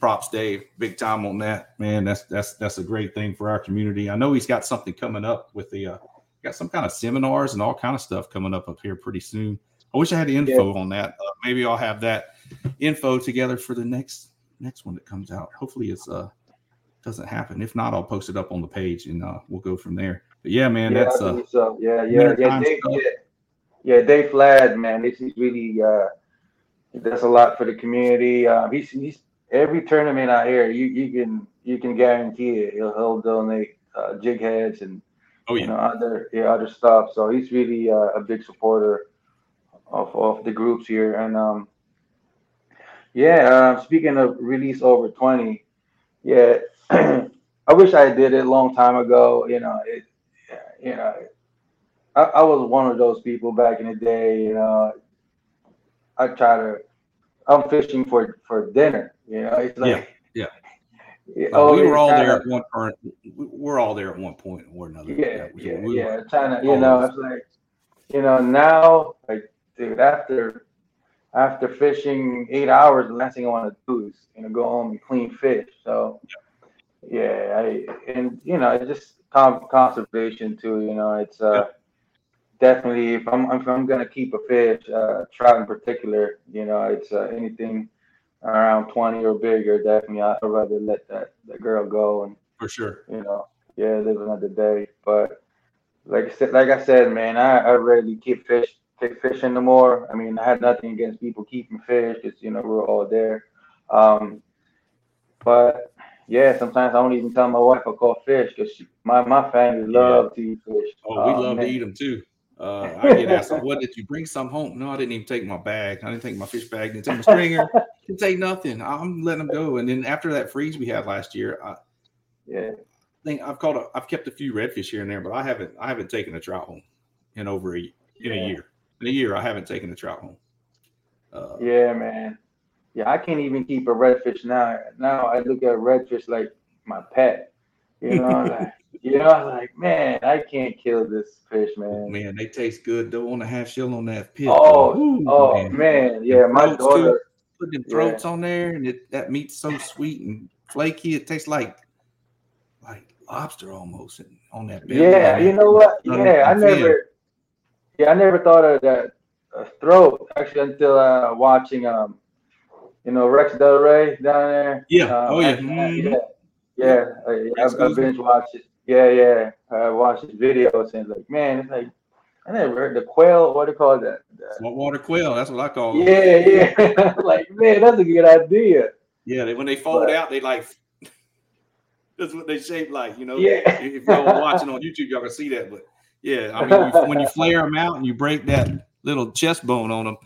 props, Dave, big time on that, man. That's that's that's a great thing for our community. I know he's got something coming up with the uh, got some kind of seminars and all kind of stuff coming up up here pretty soon. I wish I had the info on that. Uh, maybe I'll have that info together for the next next one that comes out. Hopefully, it's uh doesn't happen. If not, I'll post it up on the page and uh, we'll go from there. But yeah, man, yeah, that's I uh, so. Yeah, yeah, yeah, Dave, yeah, yeah. Dave Flad, man, this is really uh, does a lot for the community. Um, he's he's every tournament out here, you you can you can guarantee it. He'll he'll donate uh, jig heads and oh you know other yeah other stuff. So he's really uh, a big supporter of of the groups here. And um, yeah, uh, speaking of release over twenty, yeah, I wish I did it a long time ago. You know, it, you know, I, I was one of those people back in the day. You know, I try to. I'm fishing for for dinner. You know, it's like yeah. yeah, we were all there at one point. We're all there at one point or another. yeah, yeah, we- yeah. Trying to, you know, it's like, you know, now, like, dude, after after fishing eight hours, the last thing I want to do is, you know, go home and clean fish. So, yeah, I and you know, it's just con- conservation too. You know, it's uh definitely if I'm if I'm gonna keep a fish, uh, trout in particular, you know, it's uh, anything around twenty or bigger. Definitely, I'd rather let that that girl go and for sure. you know, yeah, live another day. But like I said, like I said, man, I, I rarely keep fish keep fishing no more. I mean, I had nothing against people keeping fish because you know we're all there. Um, but yeah, sometimes I don't even tell my wife I caught fish because my my family love to eat fish. Oh, we love man. to eat them too. Uh, I get asked, "What did you bring some home?" No, I didn't even take my bag. I didn't take my fish bag. Didn't take my stringer. didn't take nothing. I'm letting them go. And then after that freeze we had last year, I Yeah, I think I've caught. A, I've kept a few redfish here and there, but I haven't. I haven't taken a trout home in over a in a year. In a year, I haven't taken a trout home. Uh, yeah, man. Yeah, I can't even keep a redfish now. Now I look at redfish like my pet. You know, like you know, I'm like, man, I can't kill this fish, man. Man, they taste good Don't want the half shell on that pit. Oh, Ooh, oh man, yeah, my throats, too. daughter. Put them Yeah. throats on there, and it, that meat's so sweet and flaky. It tastes like like lobster almost and on that belly. Yeah, you know what? Nothing Yeah, I can never. Yeah, I never thought of that uh, throat actually until uh, watching um, you know, Rex Del Rey down there. Yeah. Um, Oh, yeah. actually, Mhm. yeah, yeah. I, I, binge watched it. Yeah, yeah. I watched his videos and like, man, it's like I never heard the quail. What do you call that? Saltwater quail. That's what I call them. yeah, yeah. like, man, that's a good idea. Yeah, they, when they fold But- out, they like that's what they shape like. You know, Yeah. if are watching on YouTube, y'all can see that. But yeah, I mean, when you flare them out and you break that little chest bone on them,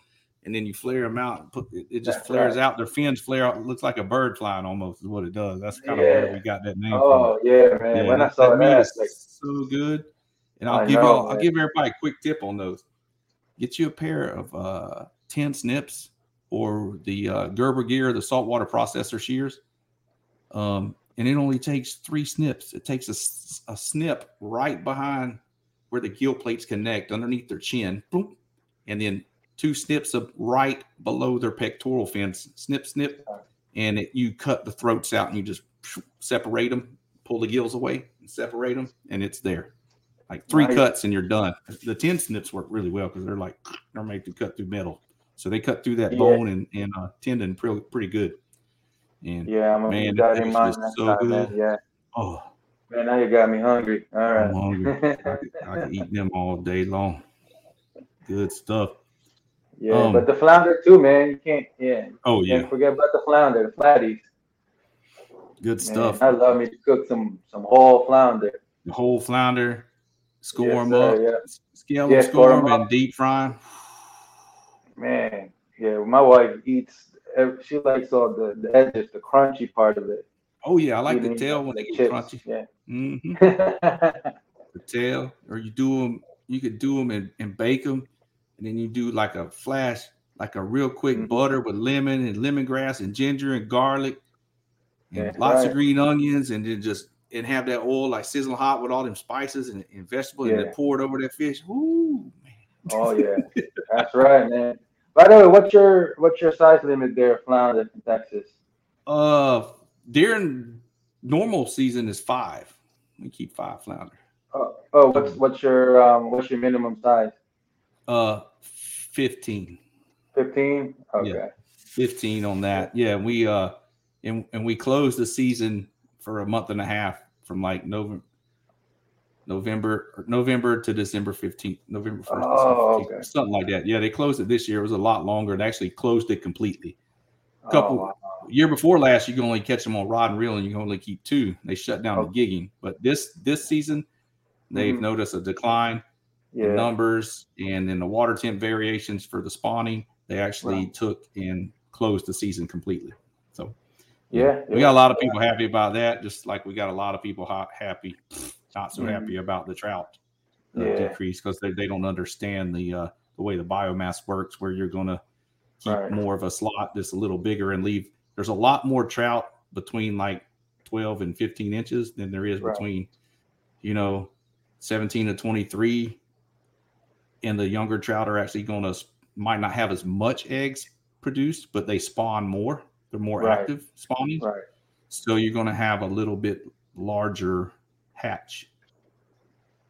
and then you flare them out, and put it, it just That's flares right. out. Their fins flare out. It looks like a bird flying almost. Is what it does. That's kind of where we got that name Oh yeah, man. Yeah, when I saw that meat that, is like, so good. And I'll I give know, y'all, I'll give everybody a quick tip on those. Get you a pair of uh, tin snips or the uh, Gerber gear, the saltwater processor shears. Um, and it only takes three snips. It takes a, a snip right behind where the gill plates connect underneath their chin. Boom. And then two snips of right below their pectoral fins. Snip, snip. And it, you cut the throats out and you just separate them, pull the gills away and separate them, and it's there. Like three Nice. cuts and you're done. The tin snips work really well because they're like, they're made to cut through metal. So they cut through that Yeah. bone and, and uh, tendon pretty, pretty good. And yeah, I'm gonna Man, that in mind next so time, man. good. Yeah, oh, man. Now you got me hungry. All right. I'm hungry. I could, I could eat them all day long. Good stuff. Yeah, um, but the flounder too, man. You can't. Yeah. Oh, yeah. Can't forget about the flounder, the flatties. Good Man, stuff. I love me to cook some some whole flounder. The whole flounder, score Yes, them up, yeah. scale Yeah, them, score score 'em them, up. and deep fry. Man, yeah. My wife eats. She likes all the the edges, the crunchy part of it. Oh yeah, I like the tail when they get chips, crunchy. Yeah. hmm The tail, or you do them. You could do them and, and bake them, and then you do like a flash, like a real quick Mhm. butter with lemon and lemongrass and ginger and garlic, and That's lots right. of green onions, and then just and have that oil like sizzling hot with all them spices and, and vegetables, and then pour it over that fish. Ooh, man. oh yeah, that's right, man. By the way, what's your what's your size limit there, flounder in Texas? Uh, during normal season is five. We keep five flounder. Oh, oh what's what's your um what's your minimum size? Uh, fifteen. Fifteen. Okay. Yeah. 15 on that. Yeah, we uh and and we closed the season for a month and a half from like November November November to December 15th, November 1st, Oh, 15th, okay. something like that. Yeah, they closed it this year. It was a lot longer. It actually closed it completely. Oh, Couple wow. year before last, you can only catch them on rod and reel, and you can only keep two. They shut down Oh. the gigging, but this this season, they've Mhm. noticed a decline in yeah. numbers and in the water temp variations for the spawning. They actually Wow. took and closed the season completely. So Yeah. we got a lot of people happy about that, just like we got a lot of people ha- happy, not so Mhm. happy about the trout uh, Yeah. decrease because they, they don't understand the uh, the way the biomass works, where you're going to keep Right. more of a slot that's a little bigger and leave. There's a lot more trout between like 12 and 15 inches than there is Right. between, you know, 17 to 23. And the younger trout are actually going to might not have as much eggs produced, but they spawn more. They're more Right. active spawning. Right. So you're going to have a little bit larger hatch,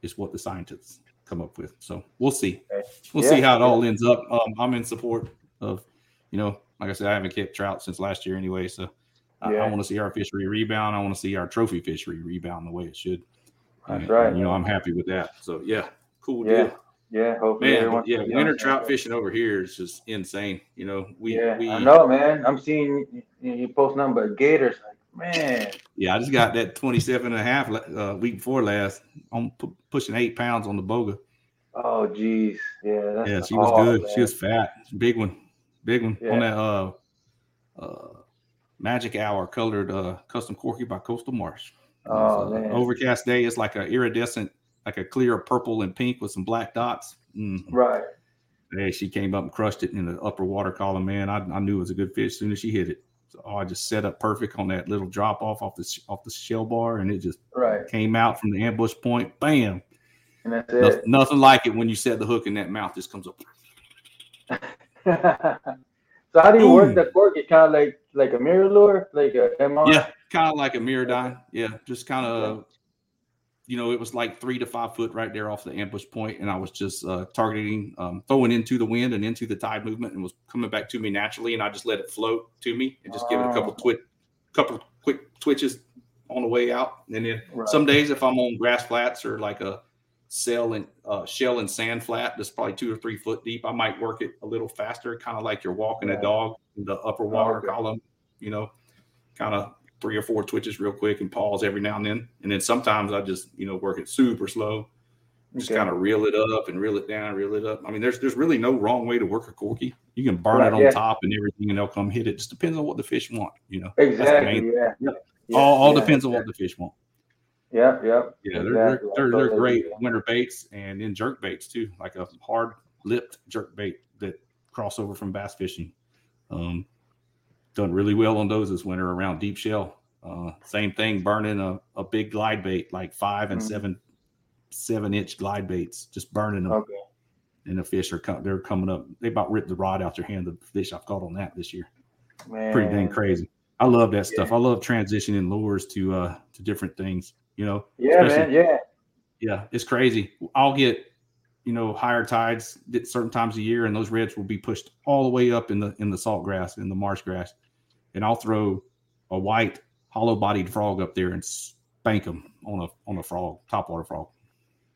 is what the scientists come up with. So we'll see. Okay. We'll Yeah, see how it all ends up. Um, I'm in support of, you know, like I said, I haven't kept trout since last year anyway. So I, Yeah. I want to see our fishery rebound. I want to see our trophy fishery rebound the way it should. That's And, right. You know, I'm happy with that. So yeah, cool Yeah. deal. Yeah. Hopefully, Man, everyone yeah, can be on winter trout page. fishing over here is just insane. You know, we, yeah, we I know, man. I'm seeing you, you post nothing but gators. Like, man, Yeah, I just got that 27 and a half uh, week before last. I'm pu- pushing eight pounds on the boga. oh geez, yeah, that's Yeah, she was good. man. She was fat. Big one. Big one. Yeah. On that uh uh magic hour colored uh custom corky by Coastal Marsh. Oh, man. overcast day. It's like a iridescent, like a clear purple and pink with some black dots. Mm. right. Hey, she came up and crushed it in the upper water column, man. I, I knew it was a good fish as soon as she hit it. So oh, I just set up perfect on that little drop off off the off the shell bar, and it just Right, came out from the ambush point. Bam! and that's No- it. nothing like it when you set the hook and that mouth just comes up. so how do you Boom. work that cork? It kind of like like a MirrOlure, like a MR. Yeah, kind of like a mirrodine. Yeah, just kind of, you know, it was like three to five foot right there off the ambush point, and I was just uh, targeting, um, throwing into the wind and into the tide movement, and was coming back to me naturally, and I just let it float to me and just give it a couple Oh. twit, couple quick twitches on the way out, and then Right. some days if I'm on grass flats or like a cell and uh, shell and sand flat that's probably two or three foot deep, I might work it a little faster, kind of like you're walking a dog in the upper water okay. column, you know, kind of three or four twitches real quick and pause every now and then. And then sometimes I just, you know, work it super slow, just Okay. kind of reel it up and reel it down, reel it up. I mean, there's there's really no wrong way to work a corky. You can burn Right, it on yeah. top and everything, and they'll come hit it. Just depends on what the fish want, you know. Exactly. Yeah. Yeah, all all yeah, depends on what the fish want. Yep. Yep. Yeah, they're Exactly. They're, they're, they're great winter baits and then jerk baits too, like a hard lipped jerk bait that cross over from bass fishing. Um, done really well on those this winter around deep shell. Uh, same thing, burning a, a big glide bait like five and Mhm. seven seven inch glide baits, just burning them, Okay. and the fish are com- they're coming up. They about ripped the rod out your hand. The fish I've caught on that this year Man. pretty dang crazy. I love that stuff. I love transitioning lures to uh to different things. You know, Yeah, man. Yeah. yeah, it's crazy. I'll get, you know, higher tides at certain times of year, and those reds will be pushed all the way up in the in the salt grass in the marsh grass, and I'll throw a white hollow bodied frog up there and spank them on a on a frog, topwater frog.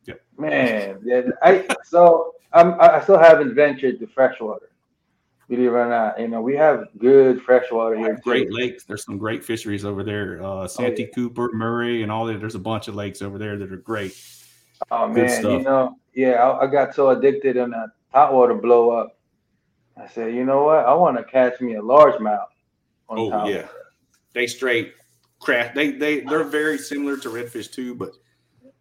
Yeah. Man, yeah, I so I'm I still haven't ventured to freshwater. Believe it or not, you know we have good freshwater here. Great too. lakes. There's some great fisheries over there. Uh, Santee yeah. Cooper, Murray, and all that. There's a bunch of lakes over there that are great. Oh Good man, you know, yeah, I, I got so addicted on that hot water blow up. I said, you know what? I want to catch me a largemouth. Oh yeah, they straight craft. They they they're very similar to redfish too, but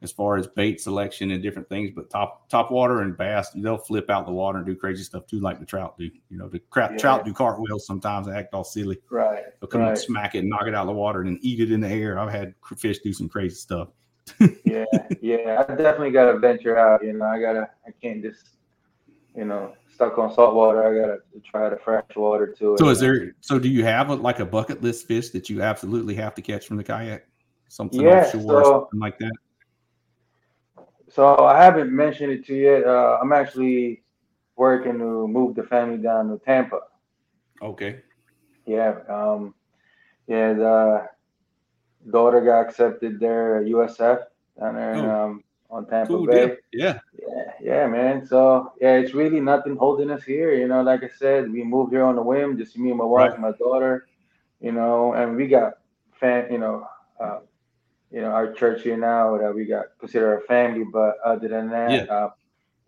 as far as bait selection and different things. But top top water and bass, they'll flip out the water and do crazy stuff too, like the trout do. You know, the crap, Yeah. trout do cartwheels sometimes. They act all silly. Right. They'll come and smack it and knock it out of the water and then eat it in the air. I've had fish do some crazy stuff. yeah, yeah. I definitely gotta venture out. You know, I gotta. I can't just, you know, stuck on salt water. I gotta try the fresh water too. So is there? So do you have a, like a bucket list fish that you absolutely have to catch from the kayak? Something Yeah, offshore, or so- something like that. So I haven't mentioned it to you yet. Uh, I'm actually working to move the family down to Tampa. Okay. Yeah. Um, yeah. The daughter got accepted there at USF down there in, Oh. um, on Tampa Cool Bay. deal. Yeah. Yeah, yeah, man. So yeah, it's really nothing holding us here. You know, like I said, we moved here on a whim, just me and my wife, Right. my daughter. You know, and we got fan. You know, uh, you know our church here now that we got consider our family. But other than that, Yeah. uh,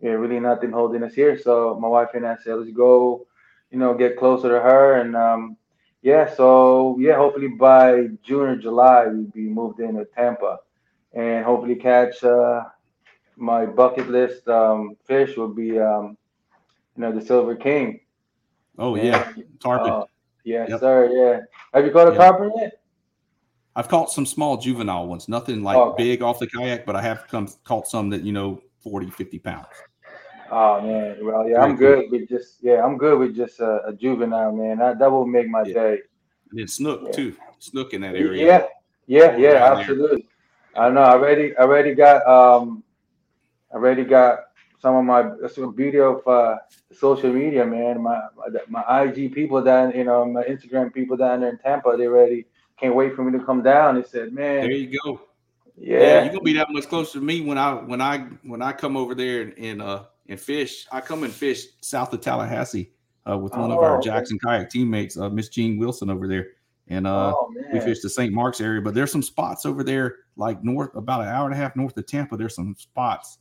yeah, really nothing holding us here. So my wife and I said, let's go. You know, get closer to her, and um, yeah. So yeah, hopefully by June or July we'll be moved into Tampa, and hopefully catch. Uh, my bucket list um, fish would be, um, you know, the Silver King. Oh yeah. Tarpon. Uh, yes, Yep. sir. Yeah. Have you caught a Yeah. tarpon yet? I've caught some small juvenile ones, nothing like Oh, big off the kayak, but I have come caught some that, you know, 40, 50 pounds. Oh man. Well, yeah, Very I'm good with just yeah, I'm good with just a, a juvenile man. That, that will make my Yeah. day. And then snook Yeah. too. Snook in that area. Yeah, yeah, yeah, absolutely. I know. I already, I already got, um, I already got some of my some beauty of uh, social media, man. My, my my IG people down, you know, my Instagram people down there in Tampa, they already can't wait for me to come down. They said, man. There you go. Yeah, yeah, you're gonna be that much closer to me when I when I when I come over there and, and uh and fish. I come and fish south of Tallahassee uh, with one of Oh, our okay. Jackson kayak teammates, uh, Miss Jean Wilson over there, and uh, oh we fished the St. Mark's area. But there's some spots over there, like north about an hour and a half north of Tampa. There's some spots,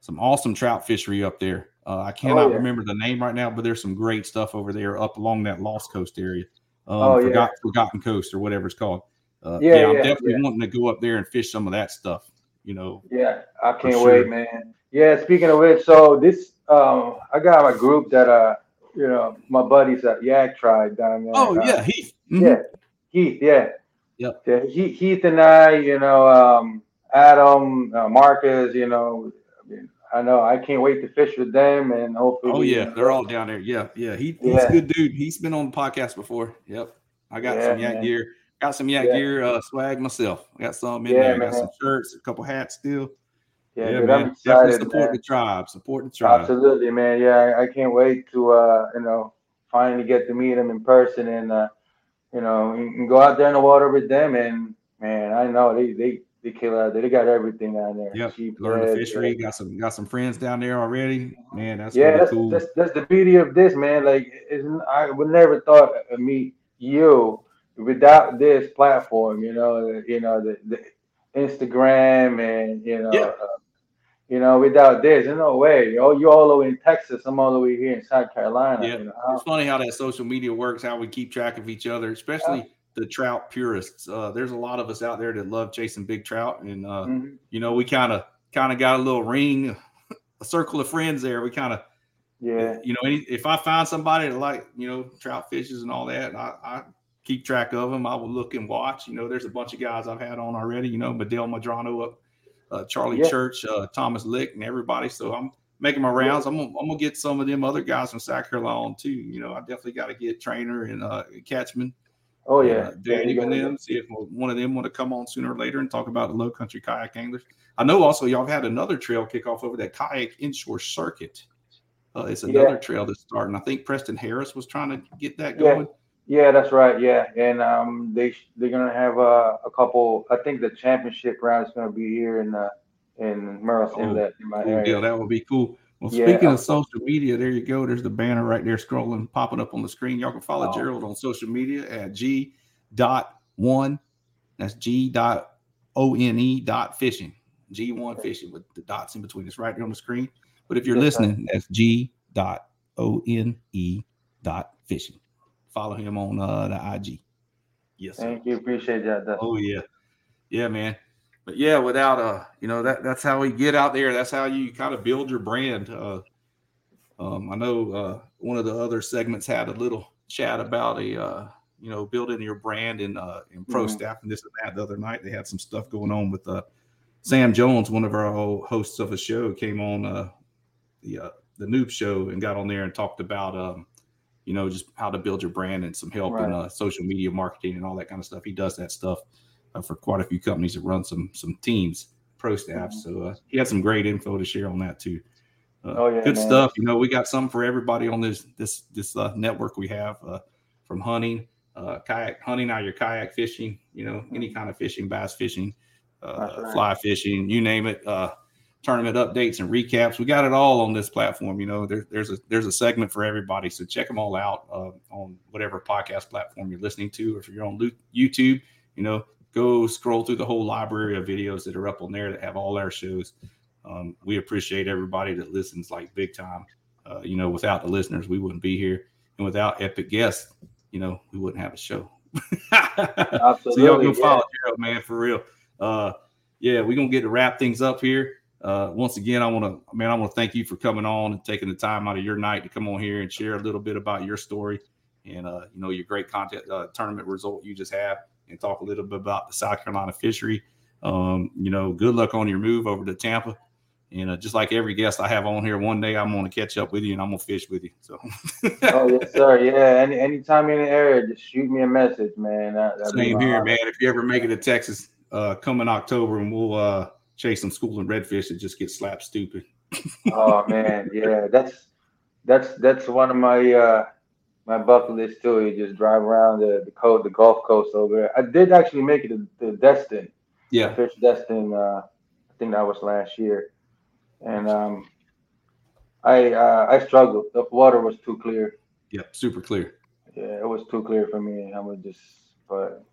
some awesome trout fishery up there. Uh, I cannot Oh, yeah. remember the name right now, but there's some great stuff over there up along that Lost Coast area, um, Oh, yeah. Forgot, Forgotten Coast or whatever it's called. Uh, Yeah, yeah, I'm definitely wanting to go up there and fish some of that stuff. You know, yeah, I can't sure. wait, man. Yeah, speaking of which, so this, um, I got a group that, uh, you know, my buddies at Yak Tribe down there. Oh uh, yeah, Heath. Mhm. Yeah, Heath. Yeah. Yep. Yeah, he, Heath and I, you know, um, Adam, uh, Marcus, you know, I mean, I know I can't wait to fish with them, and hopefully. Oh yeah, they're all down there. Yeah, yeah. He, he's Yeah. a good dude. He's been on the podcast before. Yep. I got Yeah, some yak man. gear. Got some yak Yeah. gear uh, swag myself. I got some in there. I got man. some shirts, a couple hats still. Yeah, Yeah, dude, man. I'm Definitely support man. the tribe. Support the tribe. Absolutely, man. Yeah, I, I can't wait to, uh, you know, finally get to meet them in person and, uh, you know, and, and go out there in the water with them. And man, I know they they they kill out there. They got everything down there. Cheap Learn the fishery. Got some got some friends down there already. Man, that's yeah, that's, cool. that's that's the beauty of this, man. Like, I would never thought of meet you without this platform. You know, you know the, the Instagram and you know, Yeah. uh, you know, without this, there's no way. Oh, you all the way in Texas. I'm all the way here in South Carolina. Yeah. You know, It's funny how that social media works, how we keep track of each other, especially the trout purists. Uh, there's a lot of us out there that love chasing big trout, and uh, Mhm. you know, we kind of kind of got a little ring, a circle of friends there. We kind of, yeah, you know, any, if I find somebody that like, you know, trout fishes and all that, I, I keep track of them. I will look and watch. You know, there's a bunch of guys I've had on already. You know, Medell Madrano up, uh, Charlie Yeah. Church, uh, Thomas Lick, and everybody. So I'm making my rounds. I'm gonna, I'm gonna get some of them other guys from South Carolina on too. You know, I definitely got to get Trainer and uh, Catchman. oh yeah, uh, and gotta- them. See if one of them want to come on sooner or later and talk about the low country kayak anglers. I know also y'all have had another trail kick off over that kayak inshore circuit. Uh, it's Yeah. another trail that's starting. I think Preston Harris was trying to get that going. Yeah, that's right. Yeah, and um, they they're gonna have uh, a couple. I think the championship round is gonna be here in uh, in Murrells Oh, Inlet in my Cool area. deal. That would be cool. Well, Yeah. speaking of social media, there you go. There's the banner right there scrolling, popping up on the screen. Y'all can follow Oh. Gerald on social media at G dot one. That's G dot O N E dot fishing. G one fishing with the dots in between. It's right there on the screen. But if you're listening, that's G dot O N E dot fishing. Follow him on uh, the IG. Yes, sir. Thank you. Appreciate that. Dustin. Oh yeah, yeah, man. But yeah, without uh, you know that that's how we get out there. That's how you kind of build your brand. Uh, um, I know uh, one of the other segments had a little chat about a uh, you know building your brand and uh, and pro Mhm. staff and this and that. The other night they had some stuff going on with uh, Sam Jones, one of our hosts of a show, came on uh, the uh, the Noob Show and got on there and talked about um, you know just how to build your brand and some help in uh, social media marketing and all that kind of stuff. He does that stuff uh, for quite a few companies that run some some teams, pro staff. Mhm. So uh, he had some great info to share on that too. Uh, Oh, yeah, good man. stuff. You know, we got something for everybody on this this this uh, network we have uh, from hunting, uh, kayak hunting, out your kayak fishing. You know, any kind of fishing, bass fishing, uh, Mm-hmm. Right. fly fishing, you name it. Tournament updates and recaps. We got it all on this platform. You know, there, there's a there's a segment for everybody. So check them all out uh, on whatever podcast platform you're listening to. Or if you're on YouTube, you know, go scroll through the whole library of videos that are up on there that have all our shows. Um, we appreciate everybody that listens like big time. Uh, you know, without the listeners, we wouldn't be here, and without epic guests, you know, we wouldn't have a show. so y'all Absolutely, go follow yeah. Gerald, man, for real. Uh, yeah, we're gonna get to wrap things up here. Uh, once again, I want to, man, I want to thank you for coming on and taking the time out of your night to come on here and share a little bit about your story and uh, you know your great content uh, tournament result you just have, and talk a little bit about the South Carolina fishery. Um, you know, good luck on your move over to Tampa. And uh, just like every guest I have on here, one day I'm going to catch up with you and I'm going to fish with you. So, Oh yes, sir. Yeah. Any anytime you're in the area, just shoot me a message, man. That, Same here, honor. man. If you ever make it to Texas, uh, come in October and we'll uh, chase some school and redfish and just get slapped stupid. Oh man, yeah. That's that's that's one of my uh my bucket list too. You just drive around the the coast, the Gulf Coast over there. I did actually make it to, to Destin. Yeah, Fish Destin. Uh, I think that was last year, and um, I uh, I struggled. The water was too clear. yep, super clear. Yeah, it was too clear for me. I would just, but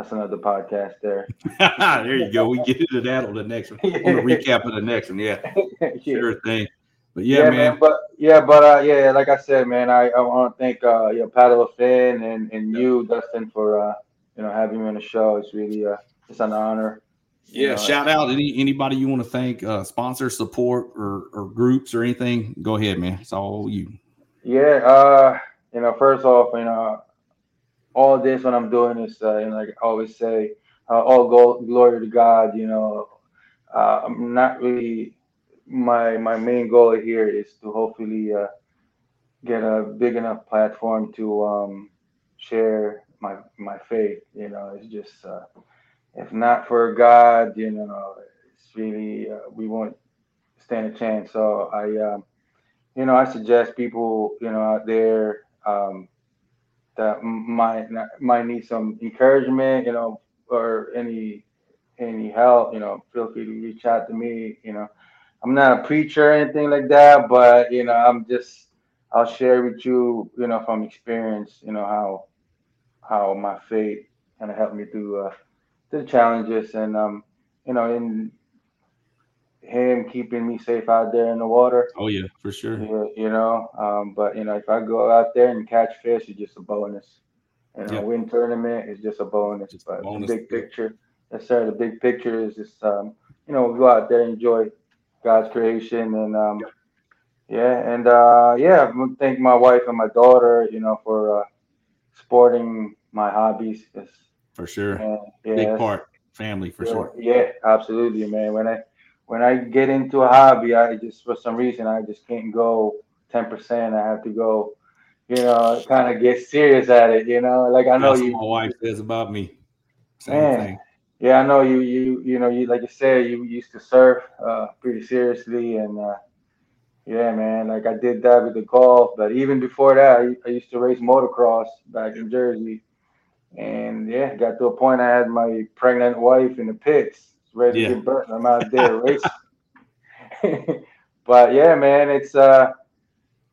that's another podcast there. there you go. We get into that on the next one. On the recap of the next one. Yeah, yeah. sure thing. But yeah, man. But yeah, but uh, yeah, like I said, man, I, I want to thank uh, your Paddle of Fin and and you, Dustin, for uh, you know having me on the show. It's really uh, it's an honor. You Yeah, know, shout out any anybody you want to thank, uh, sponsor, support, or or groups or anything. Go ahead, man. It's all you. Yeah, uh, you know, first off, you know, all this what I'm doing is, uh, know, like I always say, uh, all go- glory to God. You know, uh, I'm not really my my main goal here is to hopefully uh, get a big enough platform to um, share my my faith. You know, it's just uh, if not for God, you know, it's really uh, we won't stand a chance. So I. Um, you know, I suggest people, you know, out there um, that might might need some encouragement, you know, or any any help, you know, feel free to reach out to me. You know, I'm not a preacher or anything like that, but you know, I'm just I'll share with you, you know, from experience, you know, how how my faith kind of helped me through uh, the challenges and um, you know, in him keeping me safe out there in the water. Oh yeah, for sure. You, you know, um, but you know, if I go out there and catch fish, it's just a bonus. Know, Yeah. win tournament is just a bonus. Just a but bonus, the big picture, yes, sir. The big picture is just, um, you know, go out there, and enjoy God's creation, and um, yeah, and uh, yeah, I thank my wife and my daughter, you know, for uh, supporting my hobbies. For sure. and, yeah, Big part. Family for yeah, sure. Yeah, absolutely, man. When I when I get into a hobby, I just for some reason I just can't go ten percent. I have to go, you know, kind of get serious at it. You know, like I know That's you. what my wife says about me. Same Man. thing. Yeah, I know you. You you know you like you said you used to surf uh, pretty seriously and. Uh, yeah, man. Like I did that with the golf, but even before that, I, I used to race motocross back in Jersey, and yeah, got to a point I had my pregnant wife in the pits, ready Yeah. to get burnt. I'm out there racing. but yeah, man, it's uh,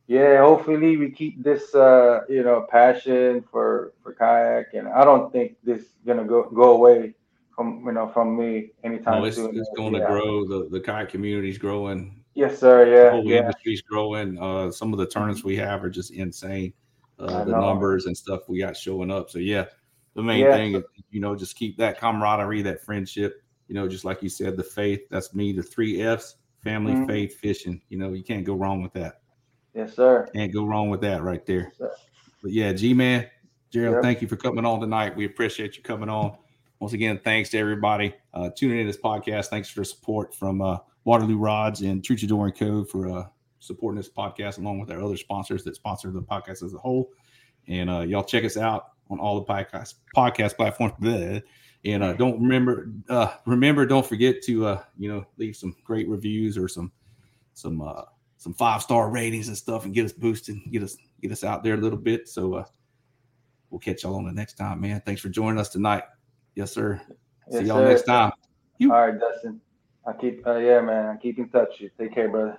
yeah. Hopefully, we keep this uh, you know, passion for for kayak, and I don't think this is gonna go go away from you know from me anytime No, it's, soon. it's going to Yeah. grow. The the kayak community's growing. Yes, sir. The Yeah, whole yeah. industry's growing. Uh, some of the tournaments we have are just insane. Uh, the know. numbers and stuff we got showing up. So yeah, the main Yeah. thing is, you know, just keep that camaraderie, that friendship. You know, just like you said, the faith. That's me. The three F's: family, Mhm. faith, fishing. You know, you can't go wrong with that. Yes, sir. Can't go wrong with that right there. Sir. But yeah, G man, Gerald, Yep. thank you for coming on tonight. We appreciate you coming on. Once again, thanks to everybody uh, tuning in this podcast. Thanks for the support from uh, Waterloo Rods and Truchador and Co. for uh, supporting this podcast, along with our other sponsors that sponsor the podcast as a whole. And uh, y'all check us out on all the podcast podcast platforms. Bleh. And uh, don't remember, uh, remember, don't forget to uh, you know leave some great reviews or some some uh, some five star ratings and stuff, and get us boosted, get us get us out there a little bit. So uh, we'll catch y'all on the next time, man. Thanks for joining us tonight. Yes, sir. See y'all sir. next time. All right, Dustin. I keep. Uh, yeah, man. I keep in touch. You take care, brother.